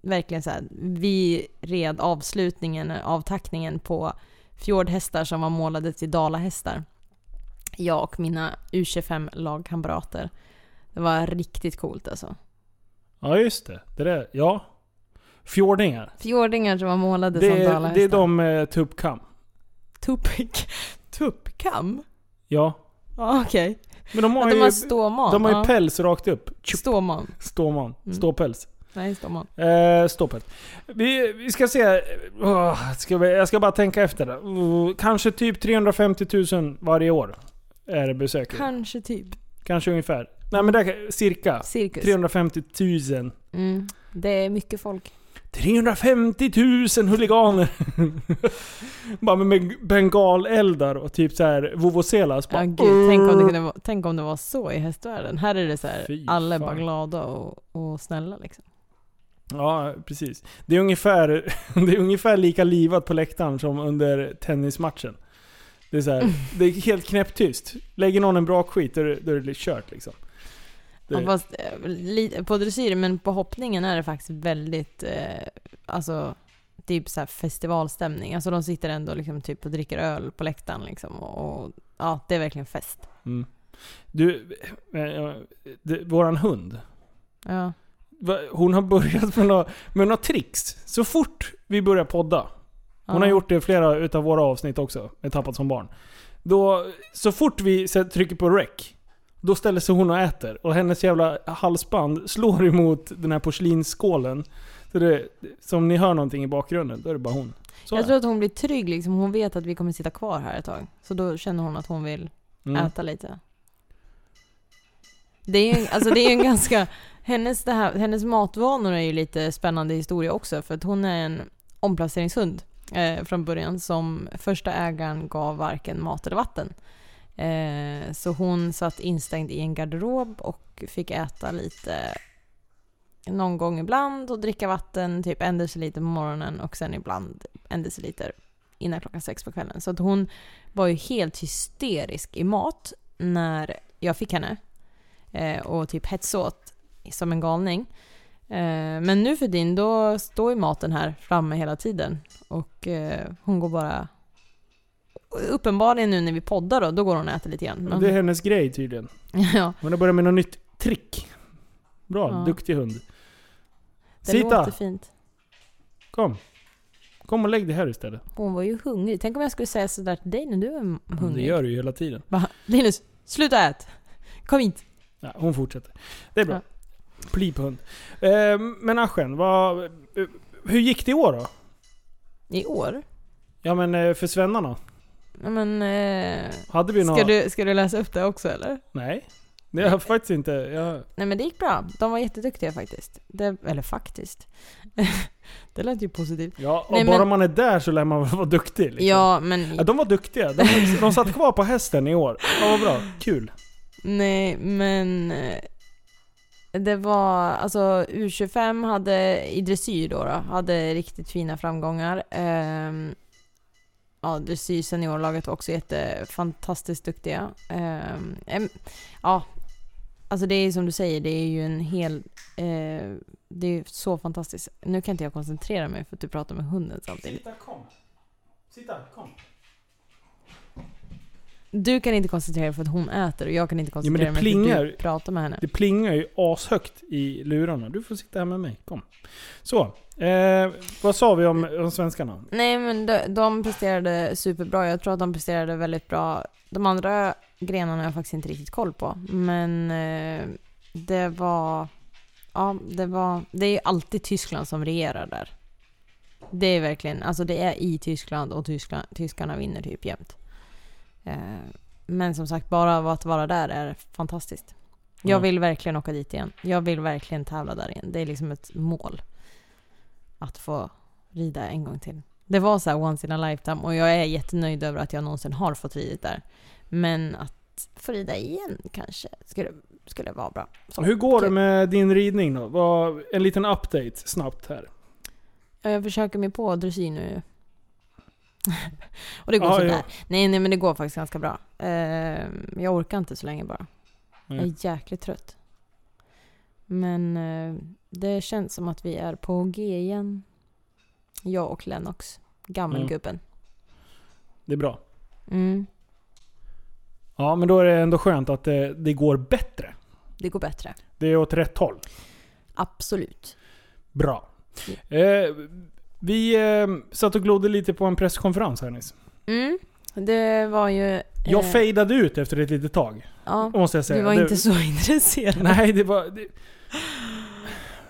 A: verkligen så här. Vi red avslutningen, avtackningen på fjordhästar som var målade till dalahästar. Jag och mina U25-lagkamrater. Det var riktigt coolt alltså.
B: Ja just det. Det där, ja. Fjordingar.
A: Fjordingar som var målade
B: Det
A: som dalahästar.
B: det är de med tuppkam.
A: Tuppik. Tuppkam?
B: Ja.
A: Ja okej.
B: Men de har
A: Att de
B: ju,
A: har ståman.
B: de har ju
A: ja.
B: päls rakt upp. Tjup,
A: Ståman.
B: Ståman.
A: Mm.
B: Ståpäls.
A: Nej, ståman.
B: Eh, ståpäls. Vi, vi ska se. Åh, ska vi, jag ska bara tänka efter. det. Oh, kanske typ 350 000 varje år. Är det besökare.
A: Kanske typ.
B: Kanske ungefär. Nej men där, cirka.
A: Cirkus.
B: 350 000.
A: Mm. Det är mycket folk.
B: 350 000 huliganer! bara med bengaleldar och typ så här vuvuzelas.
A: Ja gud, tänk om, det kunde vara, tänk om det var så i hästvärlden. Här är det så här, alla är bara glada och, och snälla liksom.
B: Ja, precis. Det är, ungefär, det är ungefär lika livat på läktaren som under tennismatchen. Det är, så här, det är helt knäpptyst. Lägger någon en bra skit, då är det, då är det kört liksom. Det,
A: Ja, fast, eh, på dressyr, men på hoppningen är det faktiskt väldigt, eh, alltså, typ så festivalstämning. Alltså de sitter ändå liksom typ och dricker öl på läktaren liksom. Och, och ja, det är verkligen fest.
B: mm. Du, eh, det, våran hund.
A: Ja.
B: Hon har börjat med några, med några tricks. Så fort vi börjar podda. Hon
A: ja.
B: har gjort det i flera utav våra avsnitt också, med Tappat som barn. Då, så fort vi trycker på rec, då ställer sig hon och äter. Och hennes jävla halsband slår emot den här porslinsskålen. Så det, som ni hör någonting i bakgrunden, då är det bara hon. Så
A: Jag tror att hon blir trygg liksom. Hon vet att vi kommer sitta kvar här ett tag. Så då känner hon att hon vill
B: mm.
A: äta lite. Det är ju alltså det är ju en ganska... Hennes, det här, hennes matvanor är ju lite spännande historia också. För att hon är en omplaceringshund eh, från början som första ägaren gav varken mat eller vatten. Eh, så hon satt instängd i en garderob och fick äta lite någon gång ibland och dricka vatten, typ en deciliter på morgonen och sen ibland en deciliter innan klockan sex på kvällen. Så att hon var ju helt hysterisk i mat när jag fick henne. Eh, och typ hetsåt som en galning. Eh, men nu för din då står ju maten här framme hela tiden. Och eh, hon går bara... Uppenbarligen nu när vi poddar då, då går hon och äter lite grann. Men,
B: Det är hennes grej tydligen.
A: ja,
B: Hon har börjat med något nytt trick. Bra,
A: Ja.
B: duktig hund.
A: det
B: Sita,
A: låter fint.
B: kom. Kom och lägg dig här istället.
A: Hon var ju hungrig. Tänk om jag skulle säga sådär till dig när du är
B: Det
A: hungrig.
B: gör du ju hela tiden.
A: Bara, Linus, sluta ät! Kom hit!
B: Ja, hon fortsätter. Det är bra.
A: Ja.
B: Pli på hund. Eh, men Aschen, vad, eh, hur gick det i år då?
A: I år?
B: Ja men eh, för svennarna?
A: Ja, men... Eh,
B: Hade vi
A: ska,
B: några...
A: du, ska du läsa upp det också eller?
B: Nej. Det har jag faktiskt inte. Jag...
A: Nej men det gick bra. De var jätteduktiga faktiskt. Det, eller faktiskt. det lät ju positivt.
B: Ja, och
A: Nej,
B: bara
A: men-
B: man är där så lär man vara duktig. Liksom.
A: Ja, men...
B: Ja, de var duktiga. De, de satt kvar på hästen i år. Ja, vad bra. Kul.
A: Nej, men... Det var, alltså U25 hade, i dressyr då, då hade riktigt fina framgångar. Ehm, ja, dressyr seniorlaget var också jättefantastiskt duktiga. Ehm, ja, alltså det är som du säger, det är ju en hel... Eh, det är så fantastiskt. Nu kan inte jag koncentrera mig för att du pratar med hunden samtidigt.
B: Sitta, kom. Sitta, kom
A: du kan inte koncentrera dig för att hon äter och jag kan inte
B: Ja,
A: koncentrera mig för att
B: plingar.
A: du pratar med henne.
B: Det plingar ju ashögt i lurarna. Du får sitta här med mig. Kom. Så. Eh, vad sa vi om, om svenskarna?
A: Nej men de, de presterade superbra. Jag tror att de presterade väldigt bra. De andra grenarna har jag faktiskt inte riktigt koll på. Men eh, det var... Ja, det var... Det är ju alltid Tyskland som regerar där. Det är verkligen... Alltså det är i Tyskland och Tyskland, tyskarna vinner typ jämt. Eh, men som sagt, bara av att vara där är fantastiskt. Jag
B: Ja.
A: vill verkligen åka dit igen. Jag vill verkligen tävla där igen. Det är liksom ett mål. Att få rida en gång till. Det var så här once in a lifetime och jag är jättenöjd över att jag någonsin har fått ridit där. Men att få rida igen kanske skulle, skulle vara bra. Så,
B: Hur går det
A: kul.
B: med din ridning då? En liten update snabbt här.
A: Ja, Jag försöker mig på dressyr nu. och det går
B: Ja,
A: sådär.
B: ja.
A: Nej, nej, men det går faktiskt ganska bra. Eh, jag orkar inte så länge bara. Jag
B: Nej.
A: är jäkligt trött. Men eh, det känns som att vi är på G igen. Jag och Lennox. Gammelgubben.
B: Det är bra.
A: Mm,
B: Ja, men då är det ändå skönt att det, det går bättre.
A: det går bättre.
B: Det är åt rätt håll.
A: Absolut.
B: Bra. Eh, vi eh, satt och glodde lite på en presskonferens här nyss.
A: Mm, det var ju...
B: Jag
A: eh,
B: fejdade ut efter ett litet tag.
A: Ja,
B: Måste jag säga.
A: du var
B: Det-
A: inte så intresserad.
B: Nej, det var... Det,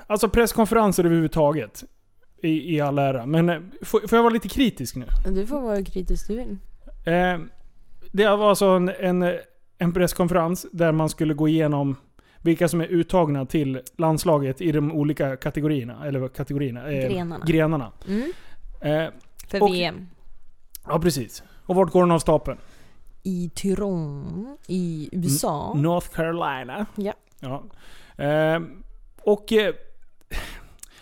B: alltså presskonferenser överhuvudtaget. I, i all ära. Men eh, får, får jag vara lite kritisk nu?
A: Du får vara kritisk du vill.
B: Eh, det var alltså en, en, en presskonferens där man skulle gå igenom vilka som är uttagna till landslaget i de olika kategorierna. Eller kategorierna? Eh,
A: Grenarna.
B: Grenarna.
A: Mm,
B: Eh,
A: för
B: Och-
A: VM.
B: ja, precis. Och vart går den av stapeln?
A: I Tyrone i USA.
B: North Carolina.
A: Ja.
B: ja. Eh, och...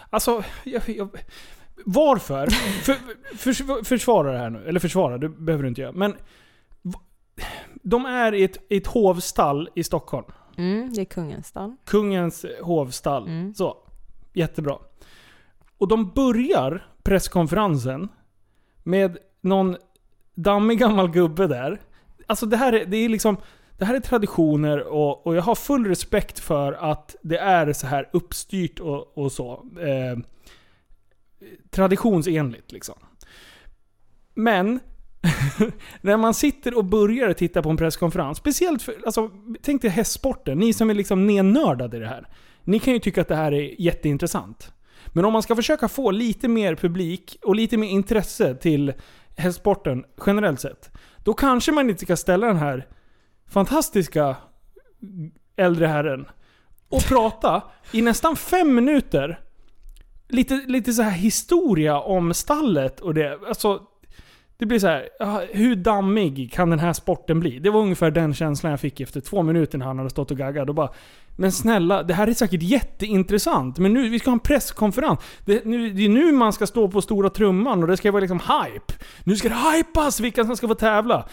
B: Alltså, jag, jag, varför? För, för, försvara det här nu. Eller försvara, det behöver du inte göra. Men... De är i ett, i ett hovstall i Stockholm.
A: Mm, det är kungens stall.
B: Kungens hovstall.
A: Mm.
B: Så. Jättebra. Och de börjar presskonferensen med någon dammig gammal gubbe där. Alltså det här är, det är liksom... Det här är traditioner och, och jag har full respekt för att det är så här uppstyrt och, och så. Eh, traditionsenligt liksom. Men när man sitter och börjar titta på en presskonferens, speciellt för, alltså, tänk dig hästsporten, ni som är liksom nednördade i det här. Ni kan ju tycka att det här är jätteintressant. Men om man ska försöka få lite mer publik och lite mer intresse till hästsporten generellt sett, då kanske man inte ska ställa den här fantastiska äldre herren och prata i nästan fem minuter lite, lite så här historia om stallet och det. Alltså, det blir så här, ah, hur dammig kan den här sporten bli? Det var ungefär den känslan jag fick efter två minuter när han hade stått och gaggat. Och bara, men snälla, det här är säkert jätteintressant. Men nu, vi ska ha en presskonferens. Det, nu, det är nu man ska stå på stora trumman och det ska vara liksom hype. Nu ska det hypas vilka som ska få tävla.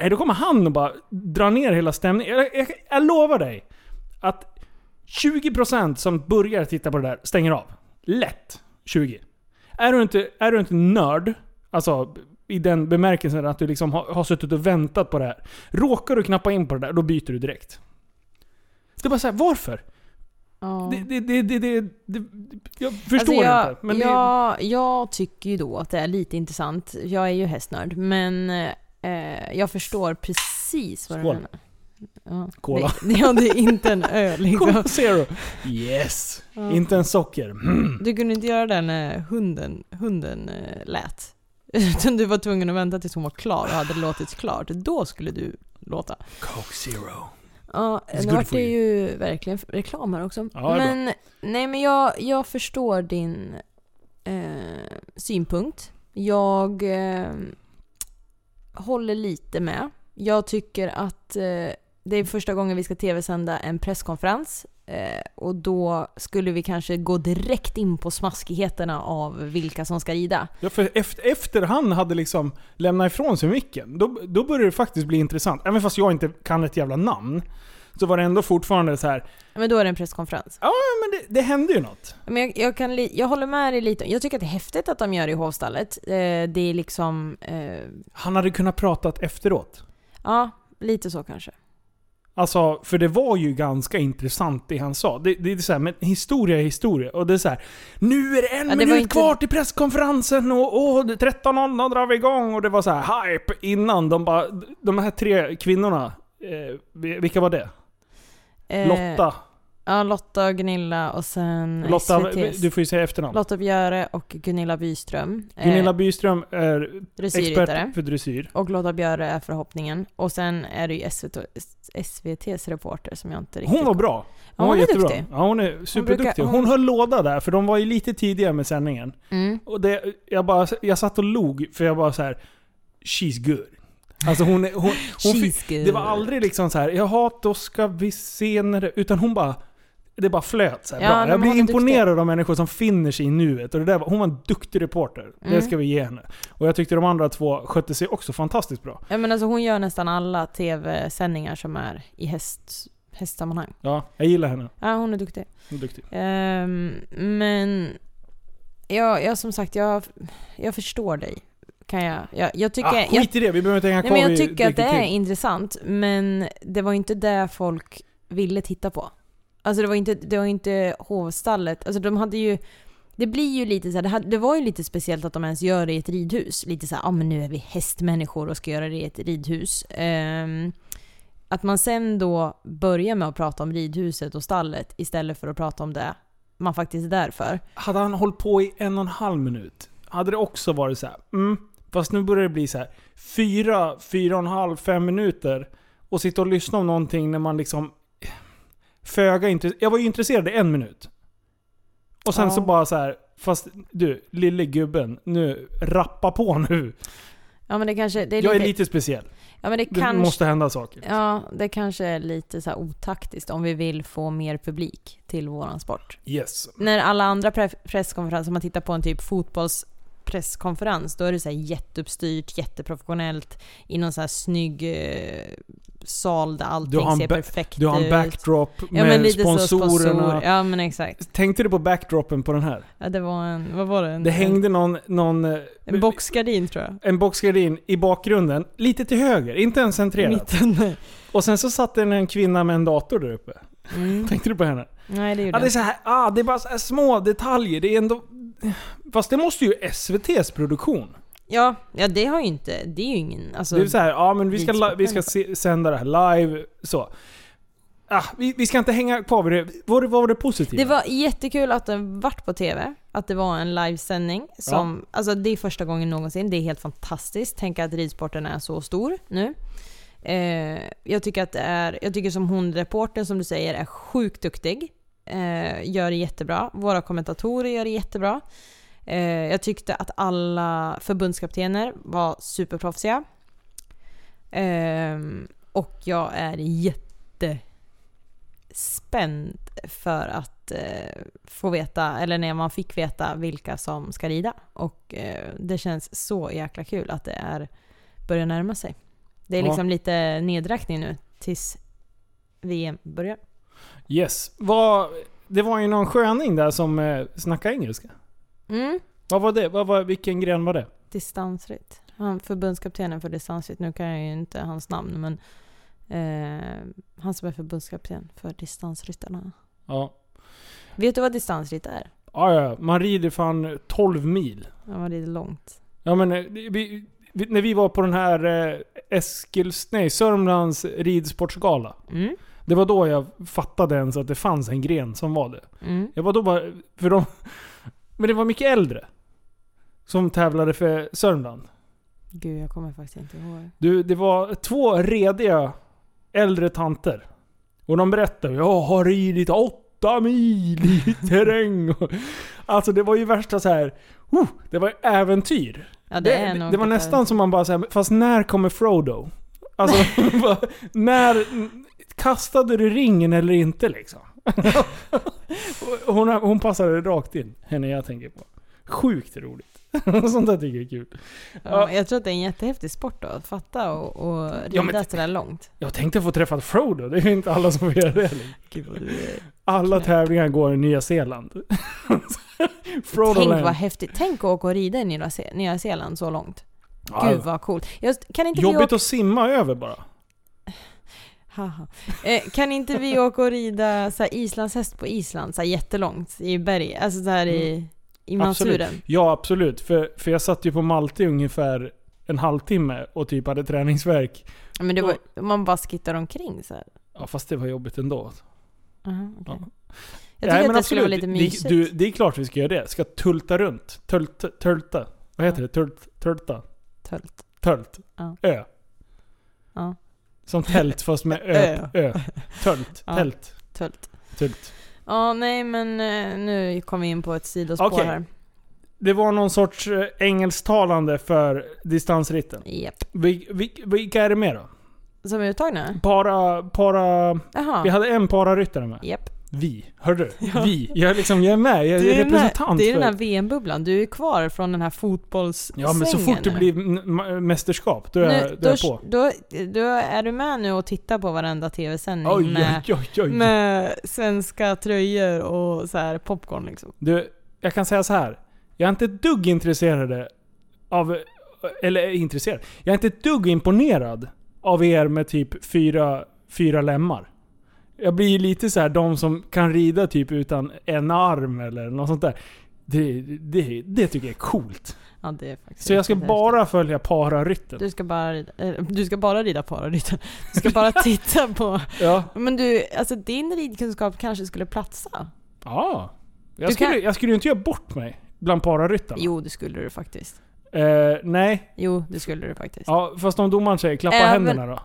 B: Nej, då kommer han och bara dra ner hela stämningen. Jag, jag, jag lovar dig att 20% som börjar titta på det där stänger av. Lätt 20. Är du inte, är du inte nörd, alltså i den bemärkelsen att du liksom har, har suttit och väntat på det här. Råkar du knappa in på det där, då byter du direkt. Det är bara såhär, varför?
A: Ja.
B: Det, det, det, det, det, det, jag förstår
A: Alltså, jag,
B: inte. Men det,
A: jag, jag tycker ju då att det är lite intressant. Jag är ju hästnörd, men eh, jag förstår precis vad
B: Skål.
A: du menar. Ja.
B: Cola.
A: Det, ja, det är inte en öl liksom.
B: Cola Zero. Yes!
A: Ja.
B: Inte en socker. Mm.
A: Du kunde inte göra det när hunden, hunden eh, lät. Utan du var tvungen att vänta tills hon var klar och hade låtit klart. Då skulle du låta.
B: Coke Zero.
A: Ja,
B: It's
A: nu vart det ju verkligen reklam här också.
B: Ja, det är
A: men, nej men jag, jag förstår din eh, synpunkt. Jag eh, håller lite med. Jag tycker att eh, det är första gången vi ska tv-sända en presskonferens. Eh, och då skulle vi kanske gå direkt in på smaskigheterna av vilka som ska rida.
B: Ja, för efter, efter han hade liksom lämnat ifrån sig micken, då, då började det faktiskt bli intressant. Även fast jag inte kan ett jävla namn, så var det ändå fortfarande så här.
A: Men då är det en presskonferens.
B: Ja, men det, det hände ju något.
A: Men jag, jag, kan li- jag håller med dig lite. Jag tycker att det är häftigt att de gör det i hovstallet. Eh, det är liksom... Eh,
B: Han hade kunnat pratat efteråt.
A: ja, lite så kanske.
B: Alltså, för det var ju ganska intressant det han sa. Det, det är så här, men historia är historia. Och det är så här, nu är det en
A: Ja, det
B: minut
A: inte-
B: kvar till presskonferensen och, och 13.00 drar vi igång. Och det var så här hype innan. De, bara, de här tre kvinnorna, eh, vilka var det?
A: Eh,
B: Lotta.
A: Ja, Lotta och Gunilla och sen
B: Lotta,
A: SVT's.
B: du får ju säga efternamn.
A: Lotta Björe och Gunilla Byström.
B: Gunilla
A: eh,
B: Byström är expert för dressyr.
A: Och Lotta Björe är förhoppningen. Och sen är det ju SVT, SVT's reporter som jag inte riktigt...
B: Hon var bra.
A: Ja, hon är
B: jättebra.
A: duktig.
B: Ja, hon är superduktig.
A: hon-
B: Hon höll låda där, för de var ju lite tidiga med sändningen.
A: Mm.
B: Och det, jag, bara, jag satt och log, för jag bara så här. She's good. Alltså hon, är- hon, hon fick. Det var aldrig liksom så här. jaha då ska vi se när det... Utan hon bara... Det bara flöt så här
A: Ja,
B: bra. Jag blir imponerad av människor som finner sig i nuet. Och det där, var- hon var en duktig reporter. Det
A: Mm.
B: ska vi ge henne. Och jag tyckte de andra två skötte sig också fantastiskt bra.
A: Ja men alltså hon gör nästan alla tv-sändningar som är i häst, hästsammanhang.
B: Ja, jag gillar henne.
A: Ja, hon är duktig.
B: Hon är duktig.
A: Ehm, men... Ja, jag som sagt, jag, jag förstår dig. Kan jag? Jag, jag tycker...
B: ah,
A: jag,
B: skit i det, vi behöver inte hänga
A: nej,
B: kvar
A: men jag tycker att det är
B: King.
A: intressant, men det var inte det folk ville titta på. Alltså det var inte, det var inte hovstallet. Alltså de hade ju... Det blir ju lite så här, det, hade, det var ju lite speciellt att de ens gör det i ett ridhus. Lite såhär, ja ah, men nu är vi hästmänniskor och ska göra det i ett ridhus. Um, att man sen då börjar med att prata om ridhuset och stallet istället för att prata om det man faktiskt är där för.
B: Hade han hållit på i en och en halv minut, hade det också varit så här. Mm, fast nu börjar det bli så här. Fyra, fyra och en halv, fem minuter. Och sitta och lyssna om någonting när man liksom... Föga intresserad. Jag var ju intresserad i en minut. Och sen
A: Ja.
B: så bara så här. Fast du, lille gubben. Nu, rappa på nu.
A: Ja men det kanske... Det är
B: jag
A: lite,
B: är lite speciell.
A: ja, men det,
B: Det
A: kanske,
B: måste hända saker.
A: Ja, det kanske är lite så otaktiskt om vi vill få mer publik till våran sport.
B: Yes.
A: När alla andra pre- presskonferenser, om man tittar på en typ fotbollspresskonferens, då är det så här jätteuppstyrt, jätteprofessionellt, i någon så här snygg eh, sal där allting ser perfekt
B: Du har en
A: ut.
B: backdrop
A: Ja
B: med
A: så
B: sponsorerna.
A: sponsor. Ja men exakt.
B: Tänkte du på backdropen på den här?
A: Ja, det var en, vad var det? En,
B: Det hängde någon... någon eh,
A: en boxgardin tror jag.
B: en boxgardin i bakgrunden, lite till höger, inte ens centrerat.
A: mitten.
B: Och sen så satt det en kvinna med en dator där uppe.
A: Mm.
B: Tänkte du på henne?
A: Nej det gjorde
B: Ja, det är
A: jag
B: här, ah, det är bara små detaljer. Det är ändå... Fast det måste ju SVT's produktion.
A: Ja, ja det har ju inte, det är ju ingen, alltså,
B: det är så här, ja men vi ska, vi ska se, sända det här live, så. Ah, vi, vi ska inte hänga kvar vid det. Vad, vad var det positiva?
A: Det var jättekul att den vart på TV, att det var en livesändning som, alltså det är första gången någonsin, det är helt fantastiskt. Tänk att ridsporten är så stor nu. Eh, jag tycker att det är, jag tycker som hon reportern som du säger är sjukt duktig. Eh, gör det jättebra. Våra kommentatorer gör det jättebra. Eh, jag tyckte att alla förbundskaptener var superproffsiga. Eh, och jag är jätte spänd för att eh, få veta, eller när man fick veta vilka som ska rida. Och eh, det känns så jäkla kul att det är börjar närma sig. Det är
B: Ja.
A: liksom lite nedräkning nu tills VM börjar.
B: Yes. Vad, det var ju någon sköning där som snackade engelska.
A: Mm.
B: Vad var det? Vad var, vilken gren var det?
A: Distansritt. Han förbundskaptenen för distansritt, nu kan jag ju inte hans namn men eh, han som är förbundskapten för distansryttarna.
B: Ja.
A: Vet du vad distansritt är?
B: Ja, ja. Man rider fan 12 mil.
A: Ja, det är långt.
B: Ja men eh, vi, vi, när vi var på den här eh, Eskils, nej, Sörmlands ridsportsgala.
A: Mm.
B: Det var då jag fattade ens att det fanns en gren som var det.
A: Mm.
B: Jag var då bara, för de... Men det var mycket äldre. Som tävlade för Sörmland.
A: Gud, jag kommer faktiskt inte ihåg.
B: Du, det var två rediga äldre tanter. Och de berättade, jag har ridit åtta mil i terräng. Alltså det var ju värsta så här. Uh, det var äventyr.
A: Ja, det,
B: Det,
A: är
B: det, det var nästan som man bara säger, fast när kommer Frodo? Alltså, när... Kastade du ringen eller inte liksom? hon, hon passade rakt in, henne jag tänker på. Sjukt roligt. Sånt där tycker jag är kul.
A: Ja, jag tror att det är en jättehäftig sport då, att fatta och, och rida
B: Ja,
A: sådär långt.
B: Jag tänkte få träffa Frodo, det är ju inte alla som får göra det.
A: Gud.
B: Alla tävlingar går i Nya Zeeland. Frodo
A: Tänk
B: Land.
A: vad häftigt. Tänk att åka och rida i Nya, Nya Zeeland så långt.
B: Ja,
A: Gud vad coolt. Jag, kan inte
B: Jobbigt
A: åka...
B: att simma över bara.
A: Eh, kan inte vi åka och rida så här, islandshäst på Island, så här, jättelångt i berg, alltså så här i, i
B: Mm. Absolut. Ja, absolut. För, för jag satt ju på Malte ungefär en halvtimme och typ hade träningsverk.
A: Ja, Men det var, man bara skittar omkring så här.
B: Ja, fast det var jobbigt ändå.
A: Aha, okej.
B: Ja.
A: Jag tycker
B: Nej,
A: att det skulle vara lite
B: det,
A: mysigt.
B: du, det är klart vi ska göra det. Ska tulta runt. Tulta. tulta. Vad heter det? Tult, tulta.
A: Tölt.
B: Tölt.
A: Ja.
B: Ö.
A: Ja.
B: Som tält fast med ö.
A: Ö.
B: Tölt.
A: Ja.
B: Tält.
A: Tölt.
B: Tult.
A: Ja, nej men eh, nu kom vi in på ett sidospår
B: Okej.
A: här.
B: Det var någon sorts eh, engelsktalande för distansritten.
A: Japp.
B: Vi, vi, vilka är det med då?
A: Som är uttagna?
B: Para, para... Vi hade en pararyttare med.
A: Japp.
B: Vi. Hörde du?
A: Ja.
B: Vi. Jag, är liksom, jag är med. Jag är
A: är den här,
B: representant
A: det är
B: för...
A: den här VM-bubblan. Du är kvar från den här fotbollssvängen.
B: Ja men så fort det
A: nu.
B: blir mästerskap, då är, jag,
A: nu,
B: då är jag
A: då,
B: på.
A: då, då är du med nu och tittar på varenda tv-sändning
B: Oj,
A: med,
B: oj, oj, oj.
A: med svenska tröjor och så här popcorn liksom.
B: Du, jag kan säga så här. Jag är inte ett dugg intresserad av... Eller intresserad. Jag är inte ett dugg imponerad av er med typ fyra, fyra lemmar. Jag blir lite så här de som kan rida typ utan en arm eller något sånt där. Det, det, det tycker jag är coolt.
A: Ja, det är faktiskt
B: Så jag ska bara följa pararytten.
A: Du ska bara rida, eh, du ska bara rida pararytten. Du ska bara titta på...
B: Ja.
A: Men du, alltså din ridkunskap kanske skulle platsa?
B: Ja. Jag
A: Du
B: skulle,
A: kan-
B: jag skulle ju inte göra bort mig bland pararyttarna.
A: Jo, det skulle du faktiskt.
B: Eh, nej.
A: Jo, det skulle du faktiskt.
B: Ja, fast om domaren säger klappa
A: Även-
B: händerna då?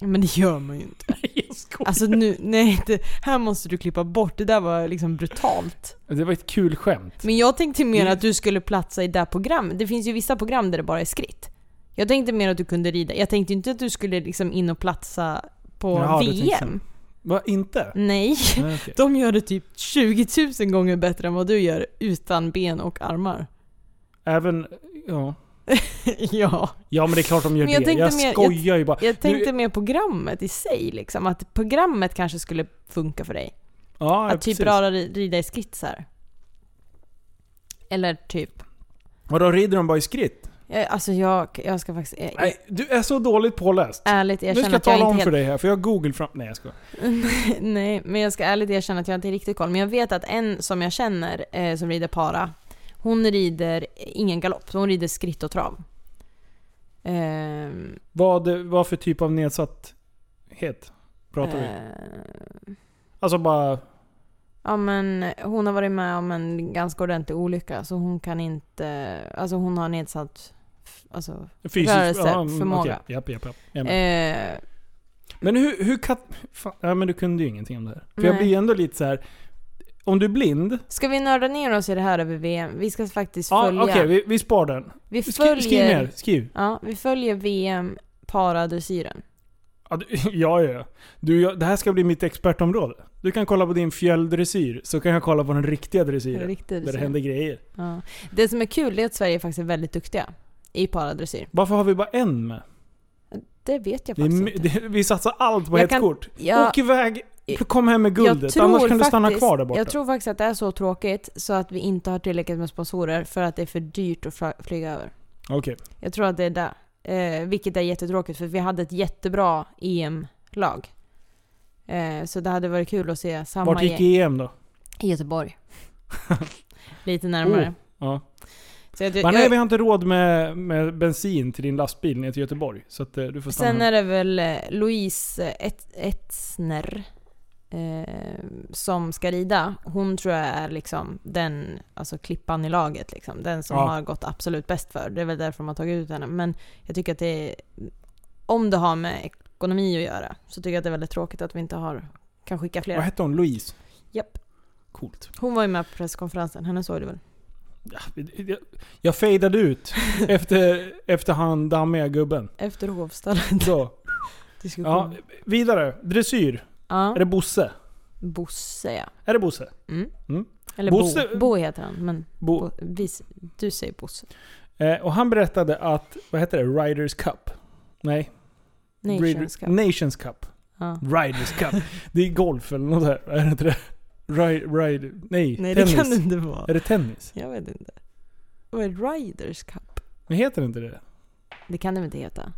A: Men det gör man ju inte.
B: jag skojar.
A: Alltså nu, nej, det, här måste du klippa bort. Det där var liksom brutalt.
B: Det var ett kul skämt.
A: Men jag tänkte mer
B: Det-
A: att du skulle platsa i det här programmet. Det finns ju vissa program där det bara är skritt. Jag tänkte mer att du kunde rida. Jag tänkte inte att du skulle liksom in och platsa på
B: Jaha,
A: VM.
B: Va, inte?
A: Nej.
B: Nej, okej.
A: De gör det typ 20 000 gånger bättre än vad du gör utan ben och armar.
B: Även... Ja.
A: ja.
B: Ja men det är klart de gör
A: Men jag
B: det. Jag
A: mer-
B: skojar ju bara.
A: Jag tänkte mer programmet i sig liksom. Att programmet kanske skulle funka för dig.
B: Ja,
A: att typ
B: precis.
A: bara ri- rida i skritt här. Eller typ...
B: Vadå, rider de bara i skritt?
A: Jag, alltså jag, jag ska faktiskt... Jag,
B: Nej, du är så dåligt påläst.
A: ärligt
B: Nu
A: erkänna
B: ska jag
A: jag
B: tala om
A: helt
B: för dig här, för jag har google fram... Nej jag ska.
A: Nej, men jag ska ärligt erkänna att jag inte har riktigt koll. Men jag vet att en som jag känner eh, som rider para, hon rider ingen galopp, hon rider skritt och trav. Ehm,
B: Vad, vad för typ av nedsatthet pratar vi?
A: eh,
B: Alltså bara...
A: ja men hon har varit med om en ganska ordentlig olycka så hon kan inte, alltså hon har nedsatt alltså,
B: Fysisk...
A: Rörelse,
B: mm,
A: förmåga.
B: okej. Japp, japp, japp. Jag
A: eh,
B: Men hur, hur kan... Fan, ja men du kunde ju ingenting om det här. För jag
A: Nej.
B: blir ändå lite så här. Om du är blind...
A: Ska vi nörda ner oss i det här över VM? Vi ska faktiskt
B: Ja
A: följa...
B: okej, vi, vi spar den.
A: vi
B: Skri,
A: följer...
B: skriv ner, skriv.
A: Ja, vi följer VM paradressyren.
B: Ja, du, ja, ja. Du, jag, det här ska bli mitt expertområde. Du kan kolla på din fjälldressyr, så kan jag kolla på den riktiga dressyren.
A: Riktigt
B: Där det händer grejer.
A: Ja. Det som är kul är att Sverige faktiskt är väldigt duktiga i paradressyr.
B: Varför har vi bara en med?
A: Det vet jag
B: Det
A: faktiskt
B: my-
A: inte.
B: det, vi satsar allt på
A: Jag
B: ett
A: kan-
B: kort.
A: Jag,
B: Åk iväg, kom hem med
A: jag
B: guldet. Annars kan du stanna
A: faktiskt-
B: kvar där borta.
A: Jag tror faktiskt att det är så tråkigt så att vi inte har tillräckligt med sponsorer för att det är för dyrt att fly- flyga över.
B: Okej.
A: Jag tror att det är det. Eh, vilket är jättetråkigt för vi hade ett jättebra EM-lag. Eh, så det hade varit kul att se samma
B: Vart gick
A: gäng
B: EM då?
A: i Göteborg. Lite närmare.
B: Ja.
A: Så jag,
B: Men nej,
A: jag,
B: vi har inte råd med, med bensin till din lastbil ner till Göteborg. Så att eh, du får stanna.
A: Sen är det väl eh, Louise Et- Etzner eh, som ska rida. Hon tror jag är liksom den, alltså klippan i laget liksom. Den som
B: Ja.
A: har gått absolut bäst för. Det är väl därför de har tagit ut henne. Men jag tycker att det är, om det har med ekonomi att göra, så tycker jag att det är väldigt tråkigt att vi inte har, kan skicka
B: Vad
A: fler.
B: hette hon? Louise?
A: Japp.
B: Coolt.
A: Hon var ju med på presskonferensen, henne såg du väl?
B: Ja, jag, jag fejdade ut efter, efter han dammiga gubben.
A: Efter hovstallet.
B: Så. Ja, vidare. Dressyr.
A: Ja.
B: Är det Bosse?
A: Bosse ja.
B: Är det Bosse?
A: Mm.
B: Mm.
A: Eller
B: Bosse-
A: Bo. Bo heter han, men
B: Bo.
A: Bo, vi, du säger Bosse.
B: Eh, och han berättade att, vad heter det? Riders Cup? Nej.
A: Nations Cup.
B: Nations Cup.
A: Ja.
B: Riders Cup. Det är golf eller något där. Är det inte det? Ride, ride, nej,
A: Nej
B: tennis.
A: det kan det inte vara.
B: Är det tennis?
A: Jag vet inte. Vad är Riders Cup?
B: Men heter det inte det?
A: Det kan det väl inte heta?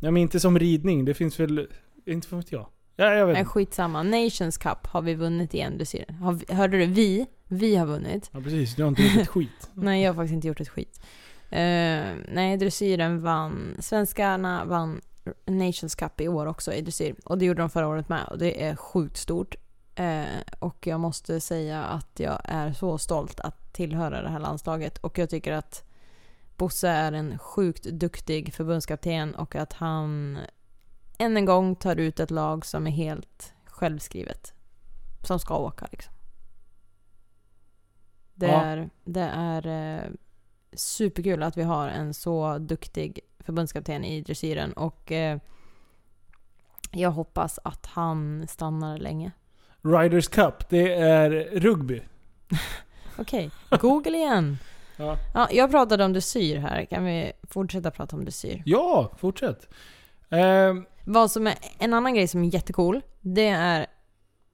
B: Ja men inte som ridning. Det finns väl Inte för vet jag. Ja, jag vet
A: Nej, skitsamma. Nations Cup har vi vunnit igen, du ser. Har vi, hörde du? Vi. Vi har vunnit.
B: Ja, precis. Du har inte gjort ett skit.
A: Nej, jag har faktiskt inte gjort ett skit. Eh, nej, dressyren vann. Svenskarna vann Nations Cup i år också i dressyr. Och det gjorde de förra året med. Och det är sjukt stort. Eh, och jag måste säga att jag är så stolt att tillhöra det här landslaget. Och jag tycker att Bosse är en sjukt duktig förbundskapten och att han än en gång tar ut ett lag som är helt självskrivet. Som ska åka liksom. Det
B: Ja.
A: är, det är eh, superkul att vi har en så duktig förbundskapten i dressyren och eh, jag hoppas att han stannar länge.
B: Riders Cup, det är rugby.
A: Okej, Google igen.
B: Ja.
A: Ja, jag pratade om dressyr här. Kan vi fortsätta prata om dressyr?
B: Ja, fortsätt. Ehm,
A: Vad som är en annan grej som är jättecool, det är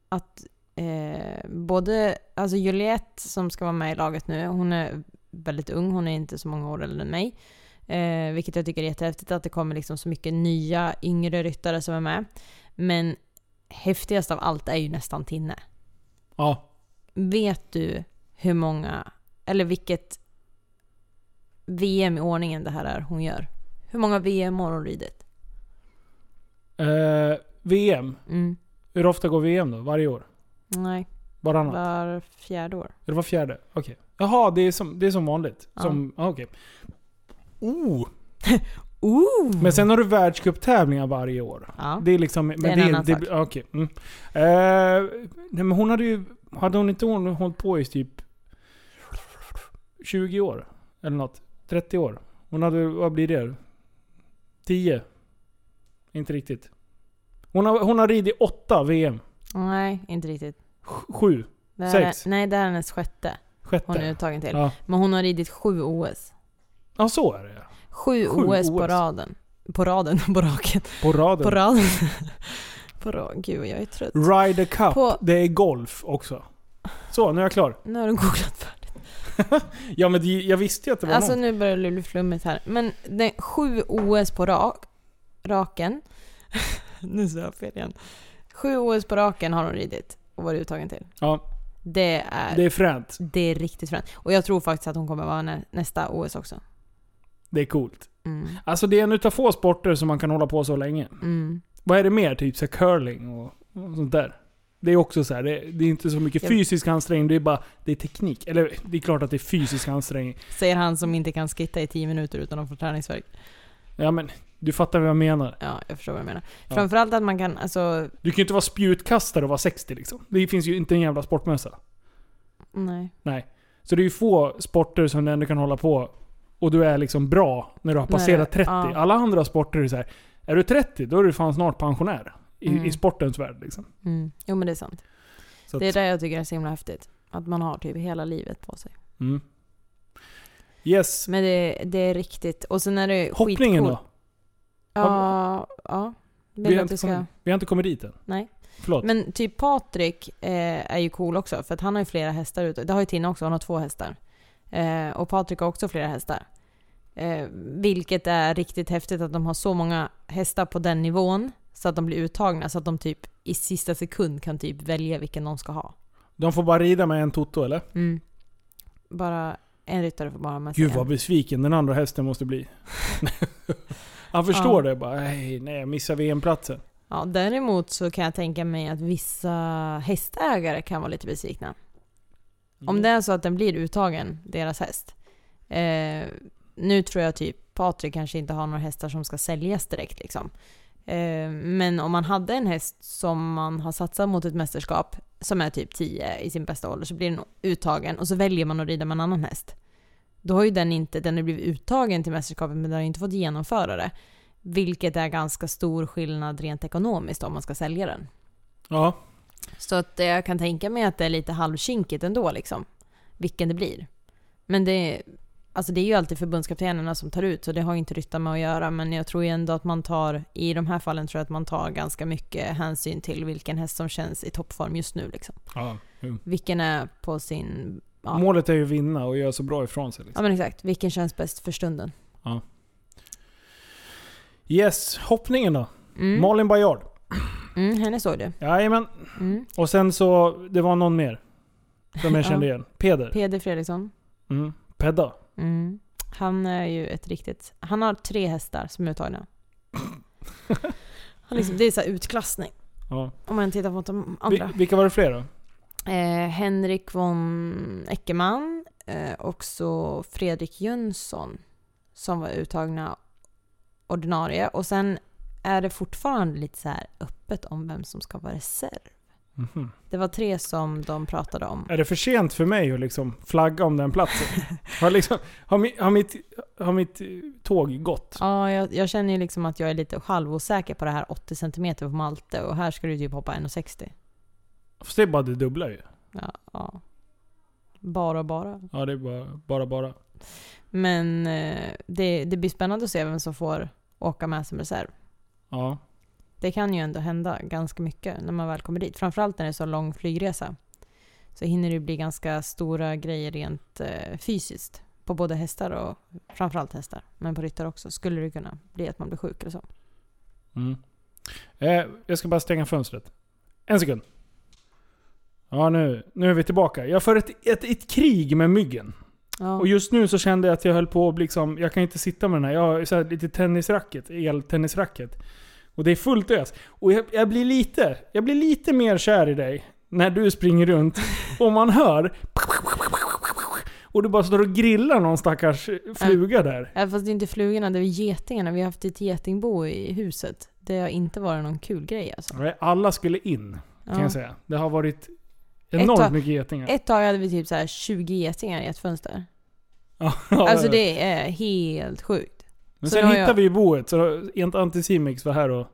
A: att eh, både, alltså Juliette som ska vara med i laget nu, hon är väldigt ung, hon är inte så många år äldre än mig. Eh, vilket jag tycker är jättehäftigt att det kommer liksom så mycket nya yngre ryttare som är med. Men häftigast av allt är ju nästan Tinne.
B: ja.
A: Vet du hur många, eller vilket VM i ordningen det här är hon gör? Hur många VM har hon ridit?
B: Eh, VM.
A: Mm.
B: Hur ofta går VM då? Varje år?
A: Nej,
B: Varannat?
A: var fjärde år.
B: Eller var fjärde? Okej. Jaha, det är som, det är som vanligt?
A: Ja.
B: Som, ah, okej. Oh!
A: Ooh!
B: Men sen har du världscuptävlingar varje år.
A: Ja.
B: Det är liksom... Men
A: är en annan
B: det,
A: sak.
B: Okej. Mm. Eh, nej, men hon hade ju... Hade hon inte hon hållit på i typ 20 år? Eller något? 30 år? Hon hade... Vad blir det? 10? Inte riktigt. Hon har, hon har ridit 8 VM.
A: Nej, inte riktigt.
B: 7.
A: Det här
B: Sex.
A: Är, nej, det här är hennes sjätte
B: Sjätte.
A: hon är uttagen till.
B: Ja.
A: Men hon har ridit sju OS.
B: ja, så är det.
A: Sju,
B: Sju
A: OS, på
B: OS.
A: raden. På raden, på raken.
B: På raden.
A: På raden. på raden. Gud, jag är trött.
B: Ryder Cup,
A: På-
B: det är golf också. Så, nu är jag klar.
A: Nu har du googlat färdigt.
B: Ja men jag visste ju att det var
A: Alltså
B: någon.
A: nu börjar det bli flummigt här. Men är sju OS på rak, raken. nu sa jag fel igen. Sju OS på raken har hon ridit och varit uttagen till.
B: Ja,
A: Det är,
B: det
A: det,
B: är fränt.
A: är riktigt fränt. Och jag tror faktiskt att hon kommer vara nä, nästa OS också.
B: Det är coolt.
A: Mm.
B: Alltså det är en utav få sporter som man kan hålla på så länge.
A: Mm.
B: Vad är det mer? Typ så curling och, och sånt där. Det är också så här, det, det är inte så mycket fysisk ansträngning, det är bara det är teknik. Eller det är klart att det är fysisk ansträngning.
A: Säger han som inte kan skitta i 10 minuter utan att få träningsvärk.
B: Ja men, du fattar vad jag menar.
A: Ja, jag förstår vad jag menar.
B: Ja.
A: Framförallt att man kan, alltså,
B: Du kan ju inte vara spjutkastare och vara 60 liksom. Det finns ju inte en jävla sportmössa.
A: nej.
B: Nej. Så det är ju få sporter som du ändå kan hålla på och du är liksom bra när du har passerat
A: det-
B: 30.
A: ja.
B: Alla andra sporter är så här. Är du 30, då är du fan snart pensionär. I,
A: Mm.
B: i sportens värld liksom.
A: Mm. Jo men det är sant.
B: Så
A: Det är
B: att,
A: det jag tycker är så himla häftigt. Att man har typ hela livet på sig.
B: mm. Yes.
A: Men det, det är riktigt. Och sen är det
B: Hoppningen
A: skitcool.
B: då?
A: Ja, ja.
B: Vi har,
A: ska...
B: kommit, vi har inte kommit dit än.
A: Nej.
B: Förlåt.
A: Men typ Patrik eh, är ju cool också, för att han har ju flera hästar ute. Det har ju Tina också, han har två hästar. Eh, och Patrik har också flera hästar. Eh, vilket är riktigt häftigt att de har så många hästar på den nivån, så att de blir uttagna, så att de typ i sista sekund kan typ välja vilken de ska ha.
B: De får bara rida med en Toto eller?
A: Mm. Bara en ryttare får bara ha med sig
B: Gud vad
A: en.
B: besviken den andra hästen måste bli. Han förstår det bara. Nej, nej jag missar VM-platsen.
A: Ja, däremot så kan jag tänka mig att vissa hästägare kan vara lite besvikna. Om det är så att den blir uttagen, deras häst. Eh, nu tror jag typ Patrik kanske inte har några hästar som ska säljas direkt liksom. Eh, men om man hade en häst som man har satsat mot ett mästerskap, som är typ 10 i sin bästa ålder, så blir den uttagen och så väljer man att rida med en annan häst. Då har ju den inte, den har blivit uttagen till mästerskapet men den har inte fått genomföra det. Vilket är ganska stor skillnad rent ekonomiskt om man ska sälja den.
B: Ja.
A: Så att jag kan tänka mig att det är lite halvkinkigt ändå liksom. Vilken det blir. Men det, alltså det är ju alltid förbundskaptenerna som tar ut så det har ju inte ryttaren med att göra. Men jag tror ju ändå att man tar, i de här fallen tror jag att man tar ganska mycket hänsyn till vilken häst som känns i toppform just nu liksom.
B: ja. jo.
A: Vilken är på sin, ja,
B: Målet är ju att vinna och göra så bra ifrån sig.
A: ja
B: Liksom.
A: men exakt, vilken känns bäst för stunden.
B: Yes, hoppningen då.
A: Mm.
B: Malin Bajard.
A: Mm, henne såg du.
B: Jajamän.
A: Mm.
B: Och sen så, det var någon mer. Som jag kände
A: Ja.
B: igen. Peder.
A: Peder Fredriksson.
B: Mm. Pedda.
A: Mm. Han är ju ett riktigt... Han har tre hästar som är uttagna. Han liksom, det är så utklassning.
B: Ja.
A: Om man tittar på de andra.
B: vilka var det fler då?
A: Eh, Henrik von Eckermann eh, och så Fredrik Jönsson som var uttagna ordinarie. Och sen är det fortfarande lite så här öppet om vem som ska vara reserv.
B: Mhm.
A: Det var tre som de pratade om.
B: Är det för sent för mig att liksom flagga om den platsen? har, liksom, har, mi, har, mitt, har mitt tåg gått?
A: Ja, jag, jag känner ju liksom att jag är lite halvosäker på det här 80 cm på Malte och här ska du typ hoppa 1,60.
B: Fast det är bara det dubbla ju.
A: Ja, ja. Bara bara.
B: Ja, det är bara bara. bara.
A: Men eh, det, det blir spännande att se vem som får åka med som reserv.
B: Ja.
A: Det kan ju ändå hända ganska mycket när man väl kommer dit. Framförallt när det är så lång flygresa. Så hinner det bli ganska stora grejer rent eh, fysiskt. På både hästar och framförallt hästar. Men på ryttare också. Skulle det kunna bli att man blir sjuk eller så.
B: Mm. Eh, jag ska bara stänga fönstret. En sekund. Ja, nu, nu är vi tillbaka. Jag för ett, ett, ett krig med myggen.
A: Ja.
B: Och just nu så kände jag att jag höll på att liksom, jag kan inte sitta med den här. Jag har så här lite tennisracket, eltennisracket. Och det är fullt ös. Och jag, jag, blir lite, jag blir lite mer kär i dig när du springer runt och man hör och du bara står och grillar någon stackars fluga där.
A: Ja, fast det är inte flugorna, det är getingarna. Vi har haft ett getingbo i huset. Det har inte varit någon kul grej alltså.
B: Alla skulle in, kan
A: Ja.
B: jag säga. Det har varit enormt
A: tag-
B: mycket getingar.
A: Ett tag hade vi typ så här 20 getingar i ett fönster. Alltså det är helt sjukt.
B: Men
A: så
B: sen hittade
A: jag-
B: vi boet, så Ent Antisimix var här och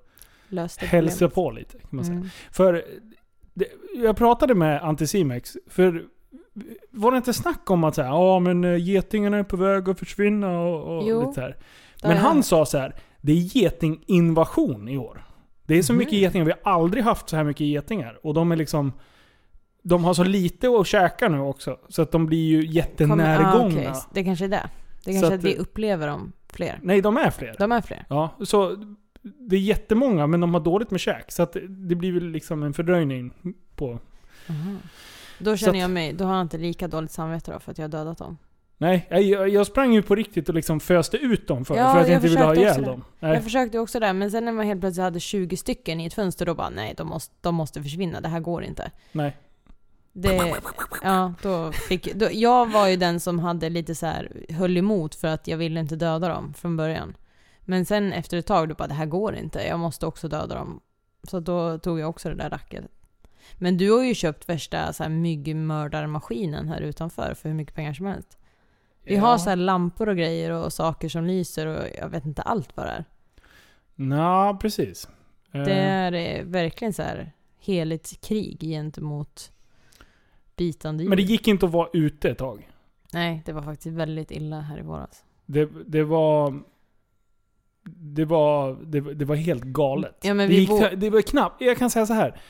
A: Löste
B: hälsade på lite. Kan man säga.
A: Mm.
B: För det, jag pratade med Anticimex, för var det inte snack om att säga, ja men eh, getingarna är på väg att försvinna och, och
A: Jo,
B: lite så här. Men han sa så här, det är getinginvasion i år. Det är så
A: Mhm.
B: mycket getingar, vi har aldrig haft så här mycket getingar. Och de är liksom, de har så lite att käka nu också. Så att de blir ju
A: Kommer-
B: jättenärgångna.
A: ah, okej. Det kanske är det. Det
B: Så
A: kanske
B: att
A: att vi
B: det-
A: upplever dem fler.
B: Nej, de är fler.
A: De är fler.
B: Ja, så det är jättemånga, men de har dåligt med käk. Så att det blir väl liksom en fördröjning på...
A: Då
B: Så
A: känner
B: att-
A: jag mig, då har jag inte lika dåligt samvete då för att jag har dödat dem.
B: Nej, jag, jag sprang ju på riktigt och liksom föste ut dem för,
A: Ja,
B: för att jag
A: jag
B: inte ville ha ihjäl dem.
A: Jag
B: Nej.
A: försökte också där, men sen när man helt plötsligt hade 20 stycken i ett fönster, då bara nej, de måste, de måste försvinna. Det här går inte.
B: Nej.
A: Det, ja, då fick, då, jag var ju den som hade lite så här, höll emot för att jag ville inte döda dem från början. Men sen efter ett tag, då bara det här går inte. Jag måste också döda dem. Så då tog jag också det där racket. Men du har ju köpt värsta så här, myggmördarmaskinen här utanför för hur mycket pengar som helst. Vi
B: Ja.
A: har så här lampor och grejer och saker som lyser och jag vet inte allt vad det är.
B: Nå, precis.
A: Det är eh, verkligen så här heligt krig gentemot bitande djur.
B: Men det gick inte att vara ute ett tag.
A: Nej, det var faktiskt väldigt illa här i våras.
B: Det, det var... Det var, det, det var helt galet.
A: Ja, men
B: det,
A: vi
B: gick,
A: bo-
B: det var knappt... Jag kan säga så här.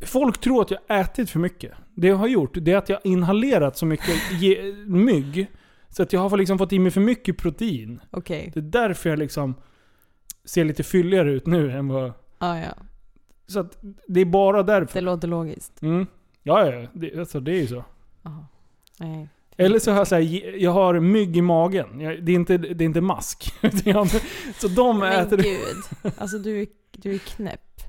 B: Folk tror att jag ätit för mycket. Det jag har gjort, det är att jag har inhalerat så mycket ge, mygg. Så att jag har liksom fått i mig för mycket protein.
A: Okej.
B: Det är därför jag liksom ser lite fylligare ut nu än vad...
A: Ja, ja.
B: Så att det är bara därför.
A: Det låter logiskt.
B: Mm. Ja, ja. Det, alltså, det är ju så.
A: Nej.
B: Eller så har jag så här, jag har mygg i magen. Jag, det, är inte, det är inte mask. så de
A: Men
B: äter...
A: gud. Alltså du, är- du är knäpp.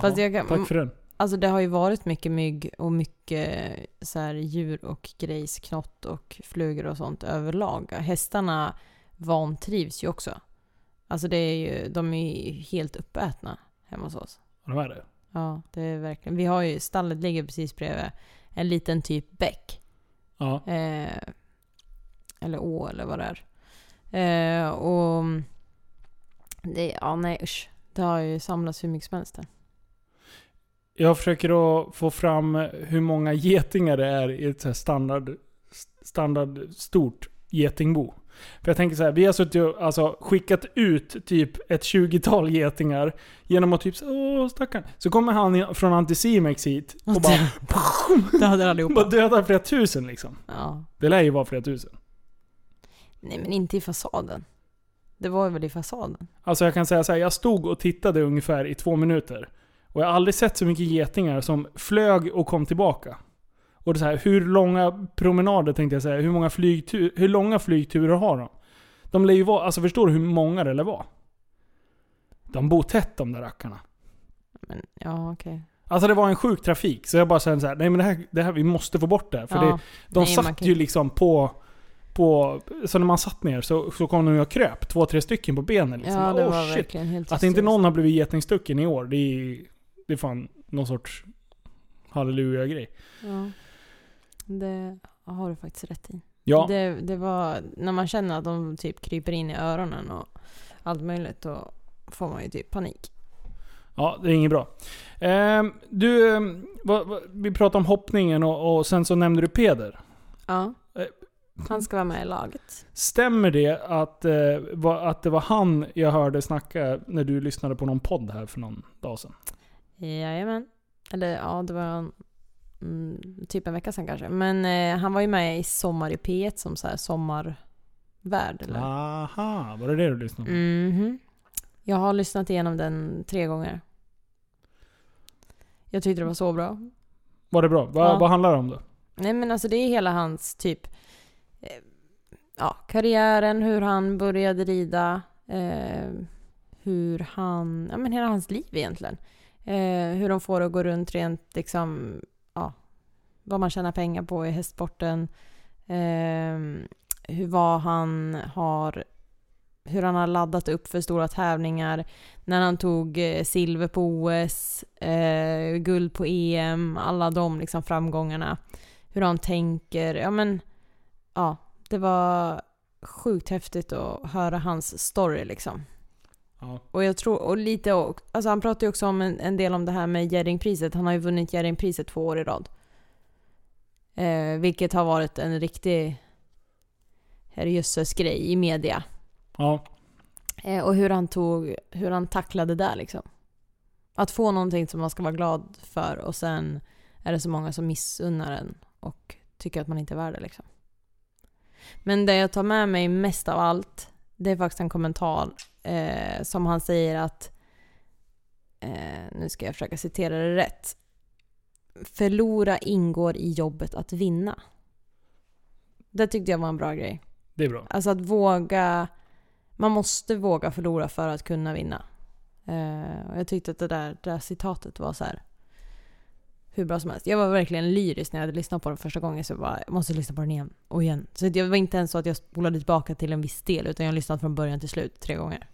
A: Fast jag kan,
B: Tack för den.
A: Alltså det har ju varit mycket mygg och mycket så här djur och grejs, knott och flugor och sånt överlag. Hästarna vantrivs ju också. Alltså det är ju, de är ju helt uppätna hemma hos oss.
B: De är det.
A: Ja, det är verkligen. Vi har ju, stallet ligger precis bredvid en liten typ bäck.
B: Ja.
A: Eh, eller å eller vad det är. Eh, och det, ja nej usch. Det har ju samlats hur mycket som helst där.
B: Jag försöker att få fram hur många getingar det är i ett så standard, standard stort getingbo. För jag tänker så här, vi har suttit och alltså, skickat ut typ ett 20-tal getingar genom att typ så, åh stackarn. Så kommer han från Anticimex hit och bara,
A: Det hade
B: bara
A: allihopa.
B: dödar flera tusen liksom.
A: Ja.
B: Det lär ju vara flera tusen.
A: Nej men inte i fasaden. Det var väl i fasaden?
B: Alltså jag kan säga så här, jag stod och tittade ungefär i två minuter. Och jag har aldrig sett så mycket getingar som flög och kom tillbaka. Och det är så här, hur långa promenader tänkte jag säga, hur många flygtur, hur långa flygturer har de? De lär ju vara, alltså förstår du hur många det lär vara? De bor tätt de där rackarna.
A: Men, ja, okej.
B: Alltså det var en sjuk trafik, så jag bara kände så här, nej men det här, det här vi måste få bort det. För
A: Ja.
B: det, de
A: Nej,
B: satt ju liksom på, på... Så när man satt ner så, så kom de ju och kröp, två, tre stycken på benen. Liksom.
A: Ja, det
B: Åh,
A: var
B: shit.
A: verkligen helt
B: Att inte någon har blivit getingstucken i år, det är, det är fan någon sorts halleluja-grej.
A: Ja. Det har du faktiskt rätt i.
B: Ja,
A: Det, det var, när man känner att de typ kryper in i öronen och allt möjligt, då får man ju typ panik.
B: ja, det är inget bra. Ehm, du, ehm, vad, vad, vi pratade om hoppningen och, och sen så nämnde du Peder.
A: Ja.
B: Eh.
A: Han ska vara med i laget.
B: Stämmer det att, eh, va, att det var han jag hörde snacka när du lyssnade på någon podd här för någon dag sedan?
A: Jajamän. Eller ja, det var mm, typ en vecka sedan kanske. Men eh, han var ju med i Sommar i P1 som så här sommarvärd. Eller?
B: Aha, var det det du lyssnade på?
A: Mhm. Jag har lyssnat igenom den tre gånger. Jag tyckte det var så bra.
B: Var det bra? Va,
A: Ja.
B: Vad handlar det om då?
A: Nej men alltså det är hela hans typ eh, ja, karriären, hur han började rida, eh, hur han, ja men hela hans liv egentligen. Eh, hur de får det att gå runt rent liksom, vad man tjänar pengar på i hästsporten. Eh, hur vad han har, hur han har laddat upp för stora tävlingar. När han tog eh, silver på OS, eh, guld på EM, alla de liksom framgångarna hur han tänker. Ja men, ja, det var sjukt häftigt att höra hans story liksom.
B: Ja.
A: Och jag tror, och lite, och- alltså han pratar ju också om en, en del om det här med Jerringpriset. Han har ju vunnit Jerringpriset två år i rad. Eh, vilket har varit en riktig herrejösses grej i media.
B: Ja.
A: Eh, och hur han tog, hur han tacklade det liksom. Att få någonting som man ska vara glad för och sen är det så många som missunnar en och tycker att man inte är värd det liksom. Men det jag tar med mig mest av allt, det är faktiskt en kommentar eh, som han säger att, eh, nu ska jag försöka citera det rätt. Förlora ingår i jobbet att vinna. Det tyckte jag var en bra grej.
B: Det är bra.
A: Alltså att våga... Man måste våga förlora för att kunna vinna. Eh, och jag tyckte att det där, det där citatet var så här hur bra som helst. Jag var verkligen lyrisk när jag hade lyssnat på den första gången. Så jag bara, jag måste lyssna på den igen och igen. Så det var inte ens så att jag spolade tillbaka till en viss del. Utan jag har lyssnat från början till slut tre gånger.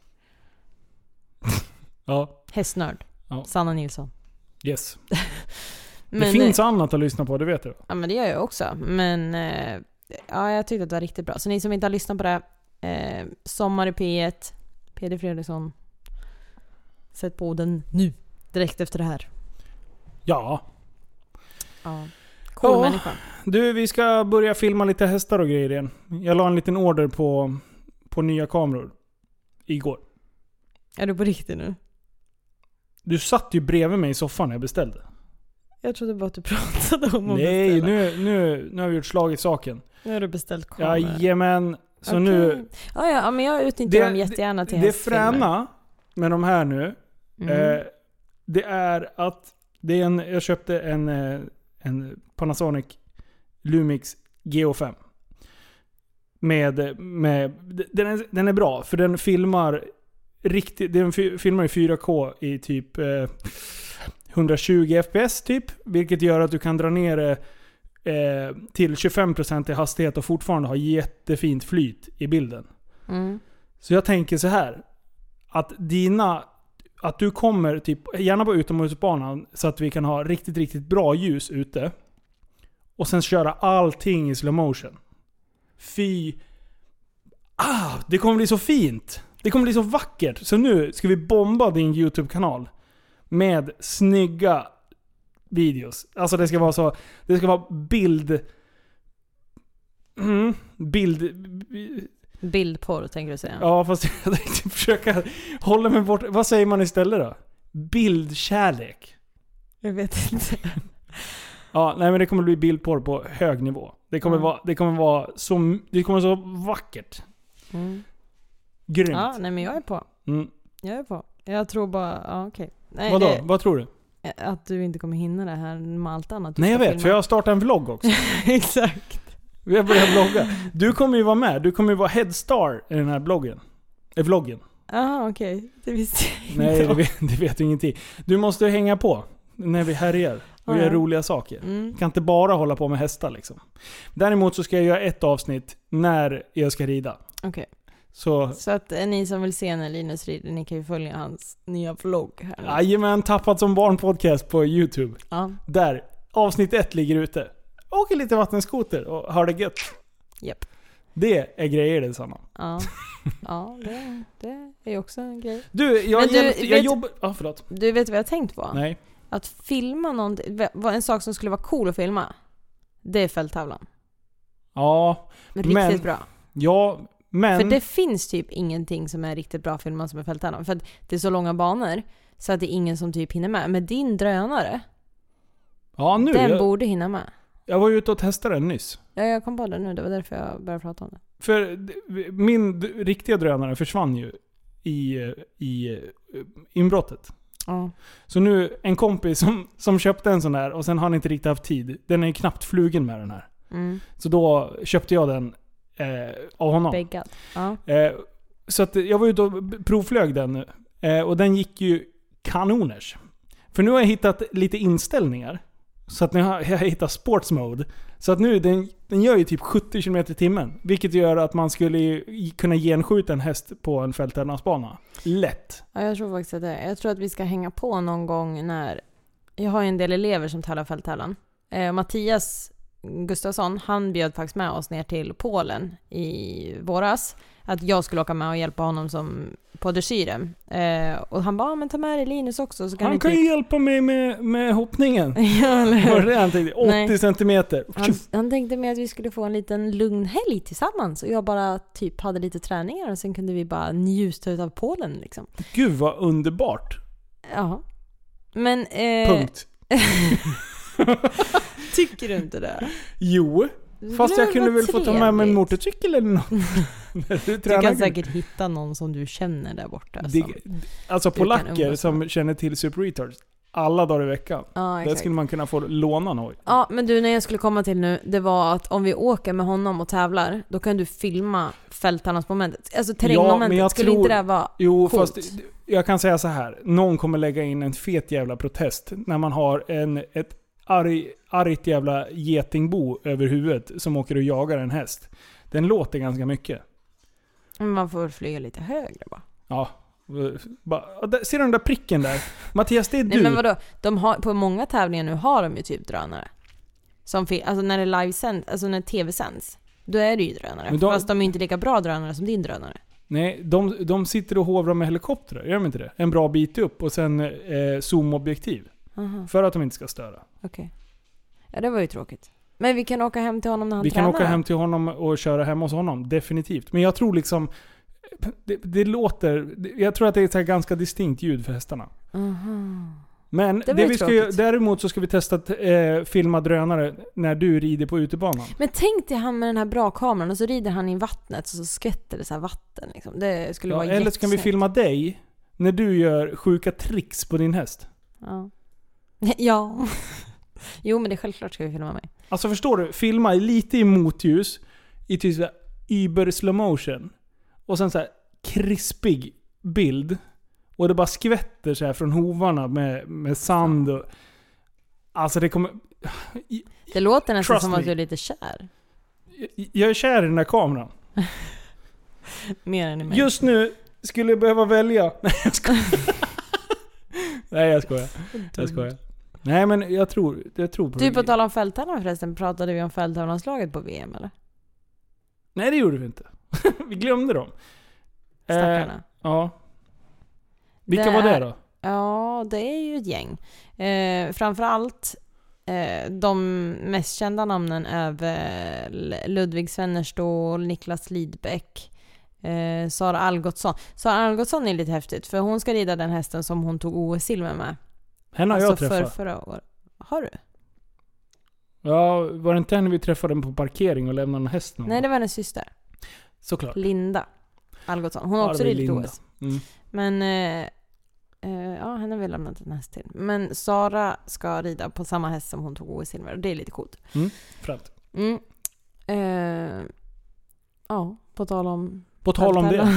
B: Ja.
A: Hästnörd.
B: Ja.
A: Sanna Nilsson.
B: Yes.
A: Men,
B: det finns annat att lyssna på, det vet du.
A: Ja men det gör jag också. Men eh, ja, jag tyckte att det var riktigt bra. Så ni som inte har lyssnat på det. Eh, Sommar i P1. Peder Fredriksson. Sätt på den nu. Direkt efter det här.
B: Ja.
A: Ja. Cool
B: Ja.
A: människa.
B: Du, vi ska börja filma lite hästar och grejer igen. Jag la en liten order på, på nya kameror. Igår.
A: Är du på riktigt nu?
B: Du satt ju bredvid mig i soffan när jag beställde.
A: Jag trodde bara att du pratade om att
B: Nej,
A: beställa.
B: nu, nu, nu har vi gjort slag i saken.
A: Nu har du beställt kameror.
B: Jajamän. Så
A: Okej.
B: nu...
A: Ja, ja, men jag utnyttjar dem jättegärna till
B: Det fräna med de här nu,
A: Mm.
B: eh, det är att det är en, jag köpte en, eh, en Panasonic Lumix GH5. Med, med, den, är, den är bra, för den filmar riktigt, den fi- filmar i 4K i typ eh, 120 FPS typ. Vilket gör att du kan dra ner det eh, till 25% i hastighet och fortfarande ha jättefint flyt i bilden.
A: Mm.
B: Så jag tänker så här. Att dina... Att du kommer, typ, gärna på utomhusbanan, så att vi kan ha riktigt, riktigt bra ljus ute. Och sen köra allting i slow motion. Fy... Ah! Det kommer bli så fint! Det kommer bli så vackert! Så nu ska vi bomba din YouTube-kanal. Med snygga videos. Alltså det ska vara så... Det ska vara bild... Mm, bild...
A: Bildporr tänker du säga.
B: Ja, fast jag tänkte försöka hålla mig bort. Vad säger man istället då? Bildkärlek.
A: Jag vet inte.
B: Ja, nej men det kommer bli bildporr på hög nivå. Det kommer,
A: Mm.
B: vara, det kommer vara så, det kommer vara så vackert.
A: Mm.
B: Grymt.
A: Ja, nej men jag är på.
B: Mm.
A: Jag är på. Jag tror bara, ja okej. Nej,
B: Vadå?
A: det-
B: Vad tror du?
A: Att du inte kommer hinna det här med allt annat
B: Nej jag vet, för
A: filma.
B: jag har startat en vlogg också.
A: Exakt.
B: Vi har börjat vlogga. Du kommer ju vara med. Du kommer ju vara headstar i den här bloggen. Eh, vloggen.
A: Jaha okej. Det visste jag inte
B: Nej, det vet, det vet du ingenting. Du måste hänga på när vi härjar och gör roliga saker.
A: Mm.
B: Kan inte bara hålla på med hästar liksom. Däremot så ska jag göra ett avsnitt när jag ska rida.
A: Okej.
B: Så,
A: Så att eh, ni som vill se när Linus rider, ni kan ju följa hans nya vlogg här
B: jajamän, Tappat som barn podcast på YouTube.
A: Ja.
B: Där, avsnitt ett ligger ute. Åker lite vattenskoter och har det gött.
A: Japp.
B: Det är grejer det Sanna.
A: Ja. Ja, det, det är också en grej.
B: Du, jag,
A: Men du,
B: hjälpt, jag
A: vet-
B: jobbar... Ja, förlåt.
A: Du vet vad jag har tänkt på?
B: Nej.
A: Att filma någonting, en sak som skulle vara cool att filma. Det är fälttavlan.
B: Ja,
A: Riktigt
B: Men-
A: bra.
B: ja, men...
A: För det finns typ ingenting som är riktigt bra filmat som är fälttavlan. För att det är så långa banor så att det är ingen som typ hinner med. Men din drönare,
B: ja, nu.
A: den
B: Jag,
A: borde hinna med.
B: jag var ju ute och testade den nyss.
A: Ja, jag kom på det nu, det var därför jag började prata om det.
B: För min riktiga drönare försvann ju i, i eh, inbrottet.
A: Ja.
B: Så nu, en kompis som, som köpte en sån där och sen har han inte riktigt haft tid. Den är ju knappt flugen med den här.
A: Mm.
B: Så då köpte jag den av honom.
A: Bäggad. Ja.
B: Eh, så att jag var ute och provflög den nu. Eh, och den gick ju kanoners. För nu har jag hittat lite inställningar. Så att nu har jag hittat sports mode. Så att nu, den, den gör ju typ 70 km i timmen. Vilket gör att man skulle kunna genskjuta en häst på en fälttävlansbana. Lätt.
A: ja, jag tror faktiskt att det är. Jag tror att vi ska hänga på någon gång när... Jag har ju en del elever som tävlar fälttävlan. Eh, Mattias Gustafsson, han bjöd faktiskt med oss ner till Polen i våras. Att jag skulle åka med och hjälpa honom som på dressyren. Eh, och han bara, "Ja, men ta med dig Linus också så kan
B: Han kan
A: typ...
B: ju hjälpa mig med, med hoppningen.
A: ja, eller
B: Var det han tänkte? 80
A: Nej.
B: centimeter.
A: Han, han tänkte mig att vi skulle få en liten lugn helg tillsammans och jag bara typ hade lite träningar och sen kunde vi bara njuta av Polen liksom.
B: Gud vad underbart.
A: Ja. Men... Eh,
B: Punkt.
A: Tycker du inte det?
B: Jo, fast jag kunde väl få ta med mig en motorcykel eller något. Du
A: Du kan säkert hitta någon som du känner där borta.
B: Det,
A: som,
B: alltså polacker som känner till Super Retards alla dagar i veckan.
A: ja,
B: Där skulle man kunna få låna något.
A: Ja, men du, när jag skulle komma till nu, det var att om vi åker med honom och tävlar, då kan du filma fälttarnarsmomentet. Alltså terrängmomentet.
B: jag
A: skulle
B: tror-
A: inte det vara...
B: Jo,
A: Coolt.
B: fast jag kan säga så här. Någon kommer lägga in en fet jävla protest när man har en, ett arg, argt jävla getingbo över huvudet som åker och jagar en häst. Den låter ganska mycket.
A: Men man får flyga lite högre bara.
B: Ja. Bara, där- ser du den där pricken där? Mattias, det är
A: Nej
B: du.
A: men vadå? De har, på många tävlingar nu har de ju typ drönare. Som alltså när det är livesänd, alltså när tv sänds. Då är det ju drönare.
B: Men de-
A: Fast de är inte lika bra drönare som din drönare.
B: Nej, de, de sitter och hovrar med helikoptrar, gör de inte det? En bra bit upp och sen eh, zoomobjektiv.
A: Aha,
B: För att de inte ska störa.
A: okej. Ja det var ju tråkigt. Men vi kan åka hem till honom när han
B: Vi kan
A: tränar.
B: åka hem till honom och köra hem hos honom, definitivt. Men jag tror liksom... Det, det låter... Jag tror att det är ett så här ganska distinkt ljud för hästarna.
A: Aha.
B: Men
A: Det
B: det
A: var ju
B: vi ska, ju-
A: tråkigt.
B: däremot så ska vi testa att eh, filma drönare när du rider på utebanan.
A: Men tänk dig han med den här bra kameran och så rider han i vattnet och så skvätter det så här vatten liksom. Det skulle
B: Ja,
A: vara
B: eller så kan vi
A: jättesnyggt.
B: filma dig när du gör sjuka tricks på din häst.
A: Ja. ja. jo men det är självklart ska vi filma mig.
B: Alltså förstår du? Filma lite i motljus, i typ såhär über slow motion. Och sen så här krispig bild. Och det bara skvätter så här från hovarna med, med sand och... Alltså det kommer...
A: Det låter nästan
B: Trust
A: som
B: me.
A: att du är lite kär.
B: Jag är kär i den där kameran.
A: Mer än i mig.
B: Just nu skulle jag behöva välja. Nej jag skojar. Nej jag skojar. Jag skojar. Nej men jag tror, jag tror på
A: Du på tal om fälttävlan förresten, pratade vi om fälttävlanslaget på VM eller?
B: Nej det gjorde vi inte. vi glömde dem. Eh,
A: Stackarna.
B: ja. Vilka
A: Det
B: var det då?
A: Ja, det är ju ett gäng. Eh, framförallt eh, de mest kända namnen är väl Ludvig Svennerstål, Niklas Lidbeck, eh, Sara Algotsson. Sara Algotsson är lite häftigt för hon ska rida den hästen som hon tog OS-silver med.
B: Henne har jag
A: Alltså för
B: träffat.
A: förra året. Har du?
B: Ja, var det inte henne vi träffade på parkering och lämnade en häst någon
A: Nej, det var hennes syster.
B: Såklart.
A: Linda. Algotsson. Hon har
B: Ja,
A: också ridit
B: Linda.
A: OS.
B: Mm.
A: Men, eh, eh, ja henne har vi lämnat en häst till. Men Sara ska rida på samma häst som hon tog OS-silver och det är lite coolt.
B: Främt.
A: Mm. Eh, ja, på tal om...
B: På tal om det.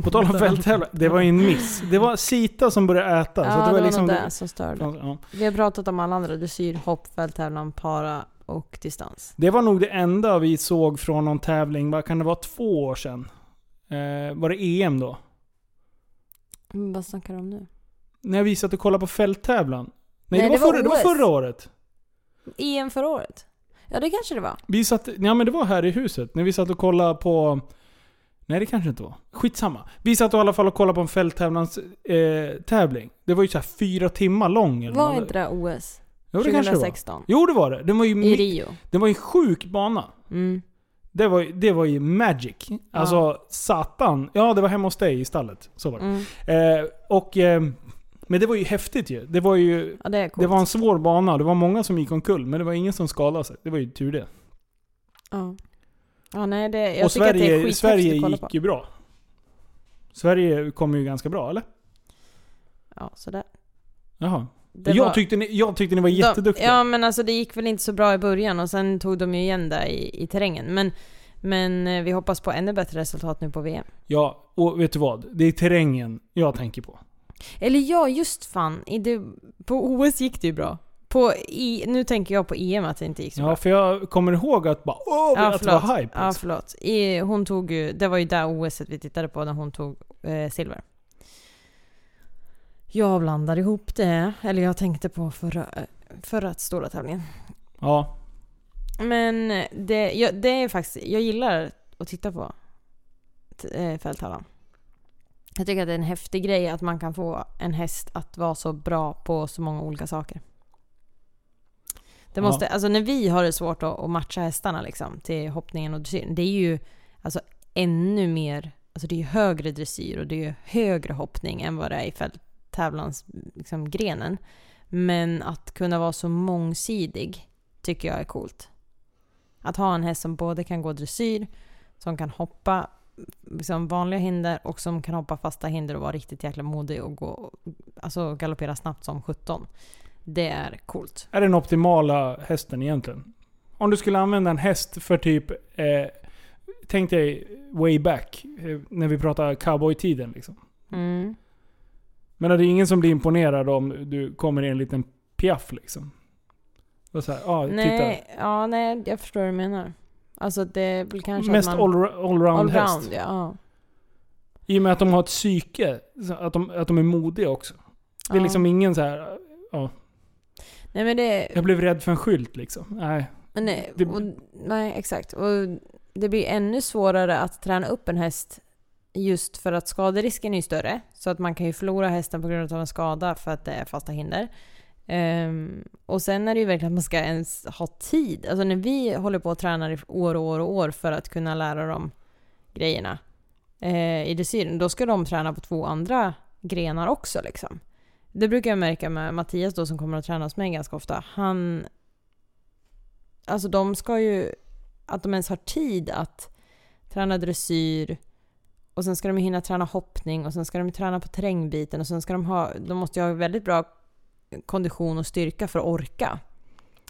B: På tal om fälttävlan. Det var ju en miss. Det var Sita som började äta.
A: Ja,
B: så
A: det
B: det
A: var
B: liksom
A: det som störde.
B: Ja.
A: Vi har pratat om alla andra dressyr, hopp, fälttävlan, para och distans.
B: Det var nog det enda vi såg från någon tävling, vad kan det vara, två år sedan? Eh, var det EM då?
A: Men vad snackar du om nu?
B: När vi satt och kollade på fälttävlan. Nej,
A: Nej,
B: det, var
A: det var
B: förra, det var förra året.
A: EM förra året? Ja, det kanske det var.
B: Vi satt, ja men det var här i huset. När vi satt och kollade på... Nej det kanske inte var. Skitsamma. Vi satt i alla fall och kollade på en fälttävlans eh, tävling. Det var ju så fyra timmar lång. Eller
A: Var
B: något.
A: inte det OS?
B: Jo det kanske det var.
A: 2016?
B: Jo det var det. Den var ju,
A: I Rio?
B: den var ju en sjuk bana.
A: Mm.
B: Det var, det var ju magic. Alltså satan. Ja det var hemma hos dig i stallet. Så var det.
A: Mm.
B: Eh, och, eh, men det var ju häftigt ju. Det var ju...
A: Ja, det.
B: Det var en svår bana. Det var många som gick omkull. Men det var ingen som skadade sig. Det var ju tur det.
A: Ja. Ja, nej, det, jag
B: och
A: tycker att det är
B: Sverige, Sverige
A: att kolla på.
B: gick ju bra. Sverige kom ju ganska bra, eller?
A: Ja, sådär.
B: Jaha.
A: Det
B: jag,
A: var-
B: tyckte ni, jag tyckte ni var jätteduktiga.
A: Ja, men alltså det gick väl inte så bra i början och sen tog de ju igen där i, i terrängen. Men, men eh, vi hoppas på ännu bättre resultat nu på VM.
B: Ja, och vet du vad? Det är terrängen jag tänker på.
A: Eller ja, just fan. Det, på OS gick det ju bra. På i, nu tänker jag på EM att det inte gick så
B: Ja,
A: bra.
B: för jag kommer ihåg att bara åh,
A: Ja,
B: att det var hype.
A: Ja,
B: liksom.
A: förlåt. I, hon tog ju, det var ju där OS vi tittade på när hon tog eh, silver. Jag blandade ihop det, eller jag tänkte på förra, förra stora tävlingen.
B: Ja.
A: Men det, jag, det är faktiskt, jag gillar att titta på eh, fälttävlan. Jag tycker att det är en häftig grej att man kan få en häst att vara så bra på så många olika saker. Det
B: Ja.
A: måste, alltså när vi har det svårt att, att matcha hästarna liksom, till hoppningen och dressyren, det är ju alltså ännu mer, alltså det är högre dressyr och det är högre hoppning än vad det är i fälttävlans liksom, grenen. Men att kunna vara så mångsidig tycker jag är coolt. Att ha en häst som både kan gå dressyr, som kan hoppa liksom vanliga hinder och som kan hoppa fasta hinder och vara riktigt jäkla modig och gå, alltså galoppera snabbt som 17. Det är coolt.
B: Är den optimala hästen egentligen? Om du skulle använda en häst för typ... Eh, tänk dig way back, eh, när vi pratar cowboy-tiden liksom.
A: Mm.
B: Men det är ingen som blir imponerad om du kommer i en liten piaff liksom. Och så här, ah, titta.
A: Nej, ja, nej, jag förstår vad du menar. Alltså det är väl kanske
B: Mest
A: att man...
B: all, allround häst.
A: allround, ja. ja.
B: I och med att de har ett psyke. Att de, att de är modiga också. Det är
A: Ja.
B: liksom ingen så här. Ja,
A: Nej men det...
B: jag blev rädd för en skylt liksom. Nej.
A: Nej,
B: Det-
A: och, nej, exakt. Och det blir ännu svårare att träna upp en häst just för att skaderisken är större. Så att man kan ju förlora hästen på grund av en skada för att det är fasta hinder. Ehm, och sen är det ju verkligen att man ska ens ha tid. Alltså när vi håller på och tränar i år och år och år för att kunna lära dem grejerna eh, i dressyren, då ska de träna på två andra grenar också liksom. Det brukar jag märka med Mattias då som kommer att träna hos mig ganska ofta. Han Alltså de ska ju, att de ens har tid att träna dressyr och sen ska de hinna träna hoppning och sen ska de träna på terrängbiten och sen ska de ha, de måste ju ha väldigt bra kondition och styrka för att orka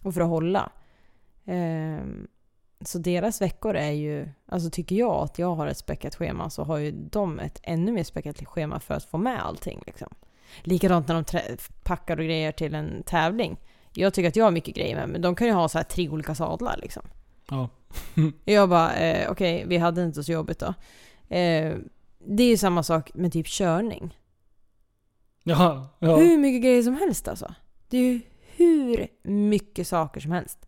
A: och för att hålla. Ehm, så deras veckor är ju, alltså tycker jag att jag har ett späckat schema så har ju de ett ännu mer späckat schema för att få med allting liksom. Likadant när de packar och grejer till en tävling. Jag tycker att jag har mycket grejer med men de kan ju ha så här tre olika sadlar liksom.
B: Ja.
A: Jag bara, eh, okej, vi hade inte så jobbigt då. Eh, det är ju samma sak med typ körning.
B: Ja. ja.
A: Hur mycket grejer som helst alltså. Det är ju hur mycket saker som helst.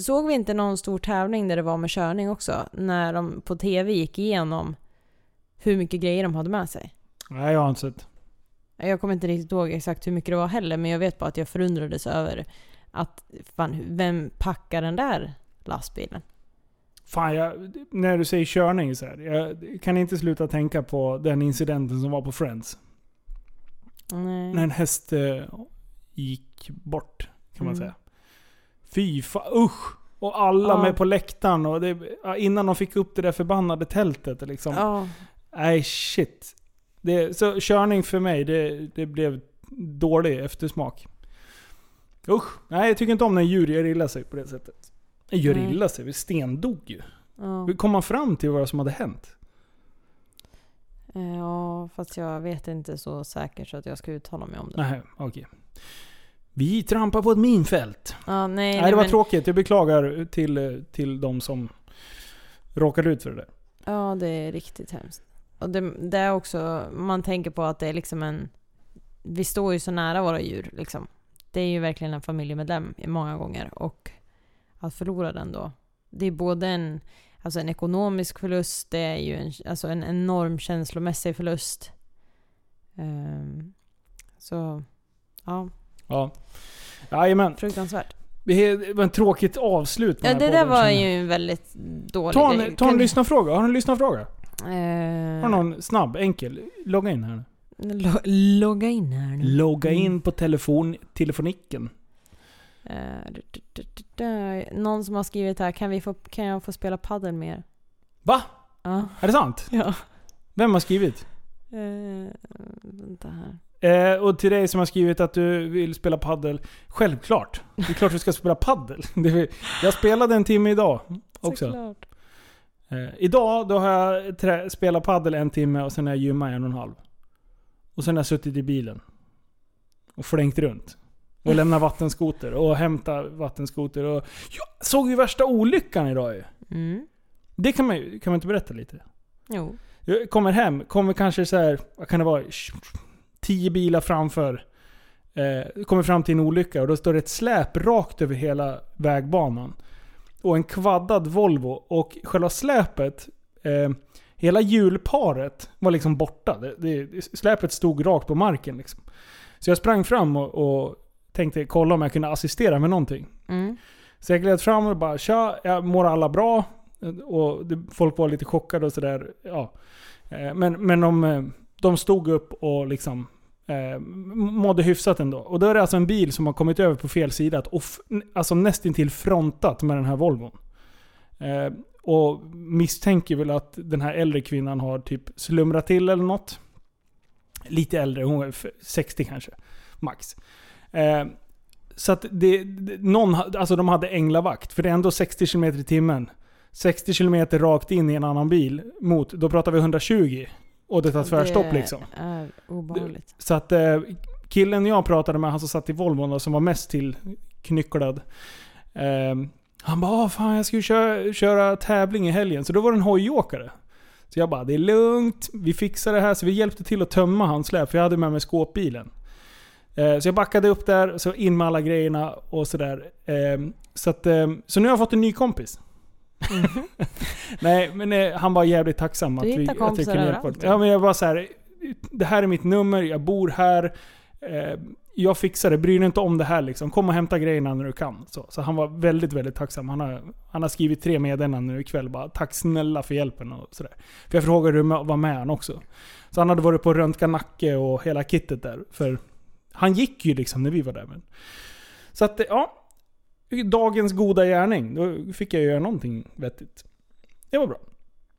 A: Såg vi inte någon stor tävling där det var med körning också? När de på TV gick igenom hur mycket grejer de hade med sig.
B: Nej, jag har inte sett.
A: Jag kommer inte riktigt ihåg exakt hur mycket det var heller, men jag vet bara att jag förundrades över att fan, vem packar den där lastbilen?
B: Fan, jag, när du säger körning så här, Jag kan inte sluta tänka på den incidenten som var på Friends.
A: Nej.
B: När en häst eh, gick bort, kan man
A: Mm.
B: säga. Fy fan, usch! Och alla
A: Ja.
B: med på läktaren och det, innan de fick upp det där förbannade tältet liksom.
A: Ja.
B: Nej shit. Det, så körning för mig, det, det blev dålig eftersmak. Usch. Nej jag tycker inte om när djur gör illa sig på det sättet. Nej, Gör
A: Nej.
B: illa sig? Vi stendog ju.
A: Ja.
B: Hur kom man fram till vad som hade hänt?
A: Eh, ja, fast jag vet inte så säkert så att jag ska uttala mig om det.
B: Nej, okej. Vi trampar på ett minfält.
A: Ja, nej,
B: Nej,
A: nej,
B: det var
A: men,
B: tråkigt. Jag beklagar till, till de som råkade ut för det där.
A: Ja, det är riktigt hemskt. Och det, det är också, man tänker på att det är liksom en... Vi står ju så nära våra djur liksom. Det är ju verkligen en familjemedlem många gånger och att förlora den då. Det är både en, alltså en ekonomisk förlust, det är ju en, alltså en enorm känslomässig förlust. Ehm, så, ja,
B: Ja. Jajamän.
A: fruktansvärt.
B: Det var ett tråkigt avslut på
A: Ja,
B: den här
A: det där var ju en väldigt dålig
B: Ta en, ta en lyssnarfråga. Har du en lyssnarfråga?
A: Eh,
B: Har någon snabb, enkel? Logga in här nu.
A: lo- logga in här nu.
B: Logga in
A: Mm.
B: på telefon, telefoniken.
A: Eh, du- du- du- du- du. Någon som har skrivit här, kan, vi få, kan jag få spela padel mer?
B: Va?
A: Ja.
B: Är det sant?
A: ja.
B: Vem har skrivit?
A: Eh, vänta här.
B: Eh, och till dig som har skrivit att du vill spela paddel. Självklart. Det är klart du ska spela paddel. Jag spelade en timme idag också.
A: Såklart.
B: Eh, idag då har jag trä- spelat paddel en timme och sen har jag gymmat en och en halv. Och sen har jag suttit i bilen. Och flängt runt. Och lämnat vattenskoter och hämtat vattenskoter. Och jag såg ju värsta olyckan idag ju.
A: Mm.
B: Det kan man ju, kan man inte berätta lite?
A: Jo.
B: Jag kommer hem, kommer kanske så här, vad kan det vara? 10 bilar framför. Eh, kommer fram till en olycka och då står det ett släp rakt över hela vägbanan. Och en kvaddad Volvo. Och själva släpet, eh, hela hjulparet var liksom borta. Det, det, släpet stod rakt på marken liksom. Så jag sprang fram och, och tänkte kolla om jag kunde assistera med någonting.
A: Mm.
B: Så jag gled fram och bara tja, jag mår alla bra? Och det, folk var lite chockade och sådär. Ja. Eh, Men, men de, eh, de stod upp och liksom eh, mådde hyfsat ändå. Och då är det alltså en bil som har kommit över på fel sida. Och alltså nästintill frontat med den här Volvon. Eh, och misstänker väl att den här äldre kvinnan har typ slumrat till eller något. Lite äldre, hon är 60 kanske. Max. Eh, så att det, det, någon, alltså de hade änglavakt, för det är ändå 60 km i timmen. 60 km rakt in i en annan bil mot, då pratar vi 120. Och det tar tvärstopp liksom.
A: Det är obehagligt.
B: Så att eh, killen jag pratade med, han som satt i Volvon då, som var mest till knycklad. Eh, han bara ah, fan jag ska ju köra, köra tävling i helgen. Så då var det en hojåkare. Så jag bara, det är lugnt, vi fixar det här. Så vi hjälpte till att tömma hans släp, för jag hade med mig skåpbilen. Eh, så jag backade upp där, så in med alla grejerna och sådär. Eh, så, att, eh, så nu har jag fått en ny kompis. Nej, men eh, han var jävligt tacksam att, vi, att
A: kompisar
B: kunde hjälpa
A: överallt,
B: Ja, men jag var så här. Det här är mitt nummer, jag bor här. Eh, jag fixar det, bry dig inte om det här liksom. Kom och hämta grejerna när du kan. Så, så han var väldigt, väldigt tacksam. Han har, han har skrivit tre meddelanden nu ikväll bara. Tack snälla för hjälpen och sådär. För jag frågade hur det var med han också. Så han hade varit på röntga nacke och hela kittet där. För han gick ju liksom när vi var där. Men. Så att, ja. Dagens goda gärning. Då fick jag göra någonting vettigt. Det var bra.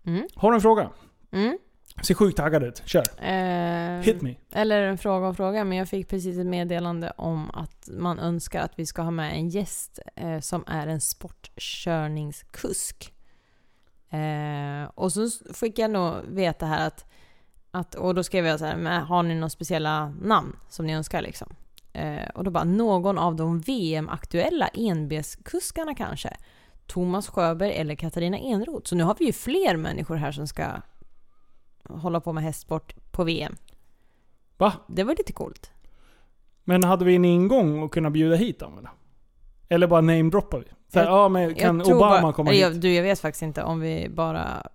A: Mm.
B: Har du en fråga?
A: Mm.
B: Ser sjukt taggad ut. Kör.
A: Eh,
B: Hit me.
A: Eller en fråga och fråga, men jag fick precis ett meddelande om att man önskar att vi ska ha med en gäst eh, som är en sportkörningskusk. Eh, och så fick jag nog veta här att, att och då skrev jag så här, har ni några speciella namn som ni önskar liksom? Eh, och då bara, någon av de VM-aktuella enbeskuskarna kanske? Thomas Sjöberg eller Katarina Enroth. Så nu har vi ju fler människor här som ska hålla på med hästsport på VM.
B: Va?
A: Det var lite coolt.
B: Men hade vi en ingång och kunna bjuda hit dem eller? Eller bara namedroppar vi? Så här,
A: Jag-
B: ja men kan Obama
A: bara,
B: komma hit?
A: jag, Du, jag vet faktiskt inte om vi bara...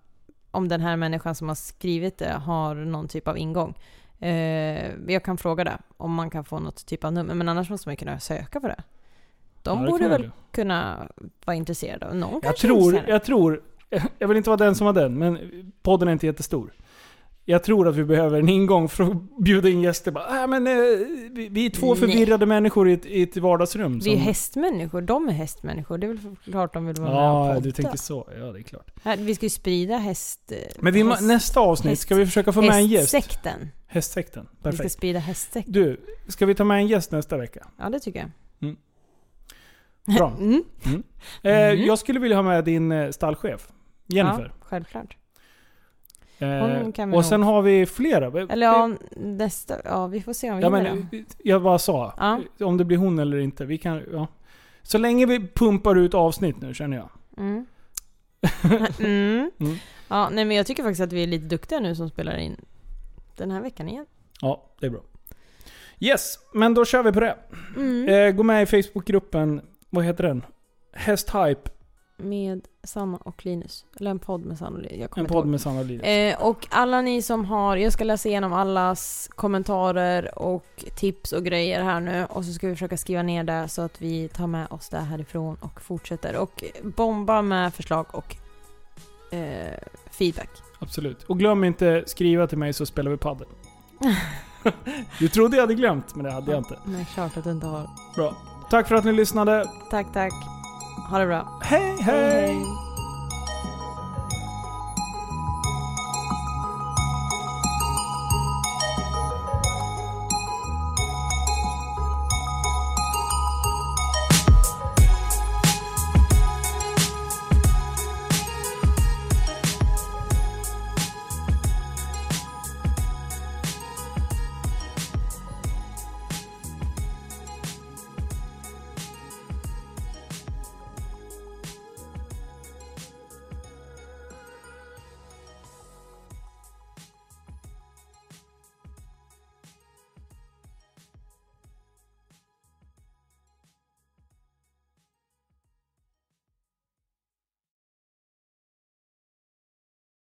A: Om den här människan som har skrivit det har någon typ av ingång. Eh, jag kan fråga det, om man kan få något typ av nummer. Men annars måste man ju kunna söka för det. De
B: Ja, det
A: borde väl
B: göra.
A: kunna vara intresserade av någon
B: Jag tror, jag tror, jag vill inte vara den som var den, men podden är inte jättestor. Jag tror att vi behöver en ingång för att bjuda in gäster. Bara, äh, men, eh, vi, vi är två förvirrade människor i ett, i ett vardagsrum.
A: Vi är
B: som-
A: hästmänniskor, de är hästmänniskor. Det är väl klart de vill vara med
B: Ja,
A: och podda.
B: du tänker så. Ja, det är klart.
A: Här, Vi ska ju sprida häst... eh,
B: Men vi,
A: häst,
B: nästa avsnitt ska vi försöka få med en gäst.
A: Hästsekten.
B: Hästsekten.
A: Vi ska
B: Perfekt.
A: sprida hästsekten.
B: Du, ska vi ta med en gäst nästa vecka?
A: Ja, det tycker jag.
B: Bra.
A: Mm.
B: Eh,
A: Mm.
B: Jag skulle vilja ha med din eh, stallchef, Jennifer.
A: Ja, självklart.
B: Eh, och sen har vi flera.
A: Eller ja, nästa... Ja, vi får se om vi
B: Ja, men,
A: det.
B: jag bara sa,
A: Ja.
B: om det blir hon eller inte. Vi kan, ja. Så länge vi pumpar ut avsnitt nu känner jag.
A: Mm. mm.
B: Mm.
A: Ja, nej men jag tycker faktiskt att vi är lite duktiga nu som spelar in den här veckan igen.
B: Ja, det är bra. Yes, men då kör vi på det.
A: Mm.
B: Eh, gå med i Facebookgruppen, vad heter den? Hästhype.
A: Med Sanna och Linus. Eller en podd med Sanna och Linus.
B: En podd
A: ihåg.
B: med Sanna Linus.
A: Eh, och alla ni som har, jag ska läsa igenom allas kommentarer och tips och grejer här nu och så ska vi försöka skriva ner det så att vi tar med oss det härifrån och fortsätter. Och bomba med förslag och eh, feedback.
B: Absolut. Och glöm inte skriva till mig så spelar vi padel. du trodde jag hade glömt, men det hade jag inte.
A: Nej, klart att du inte har.
B: Bra. Tack för att ni lyssnade.
A: Tack, tack. Ha det bra.
B: hej! hej.
A: hej.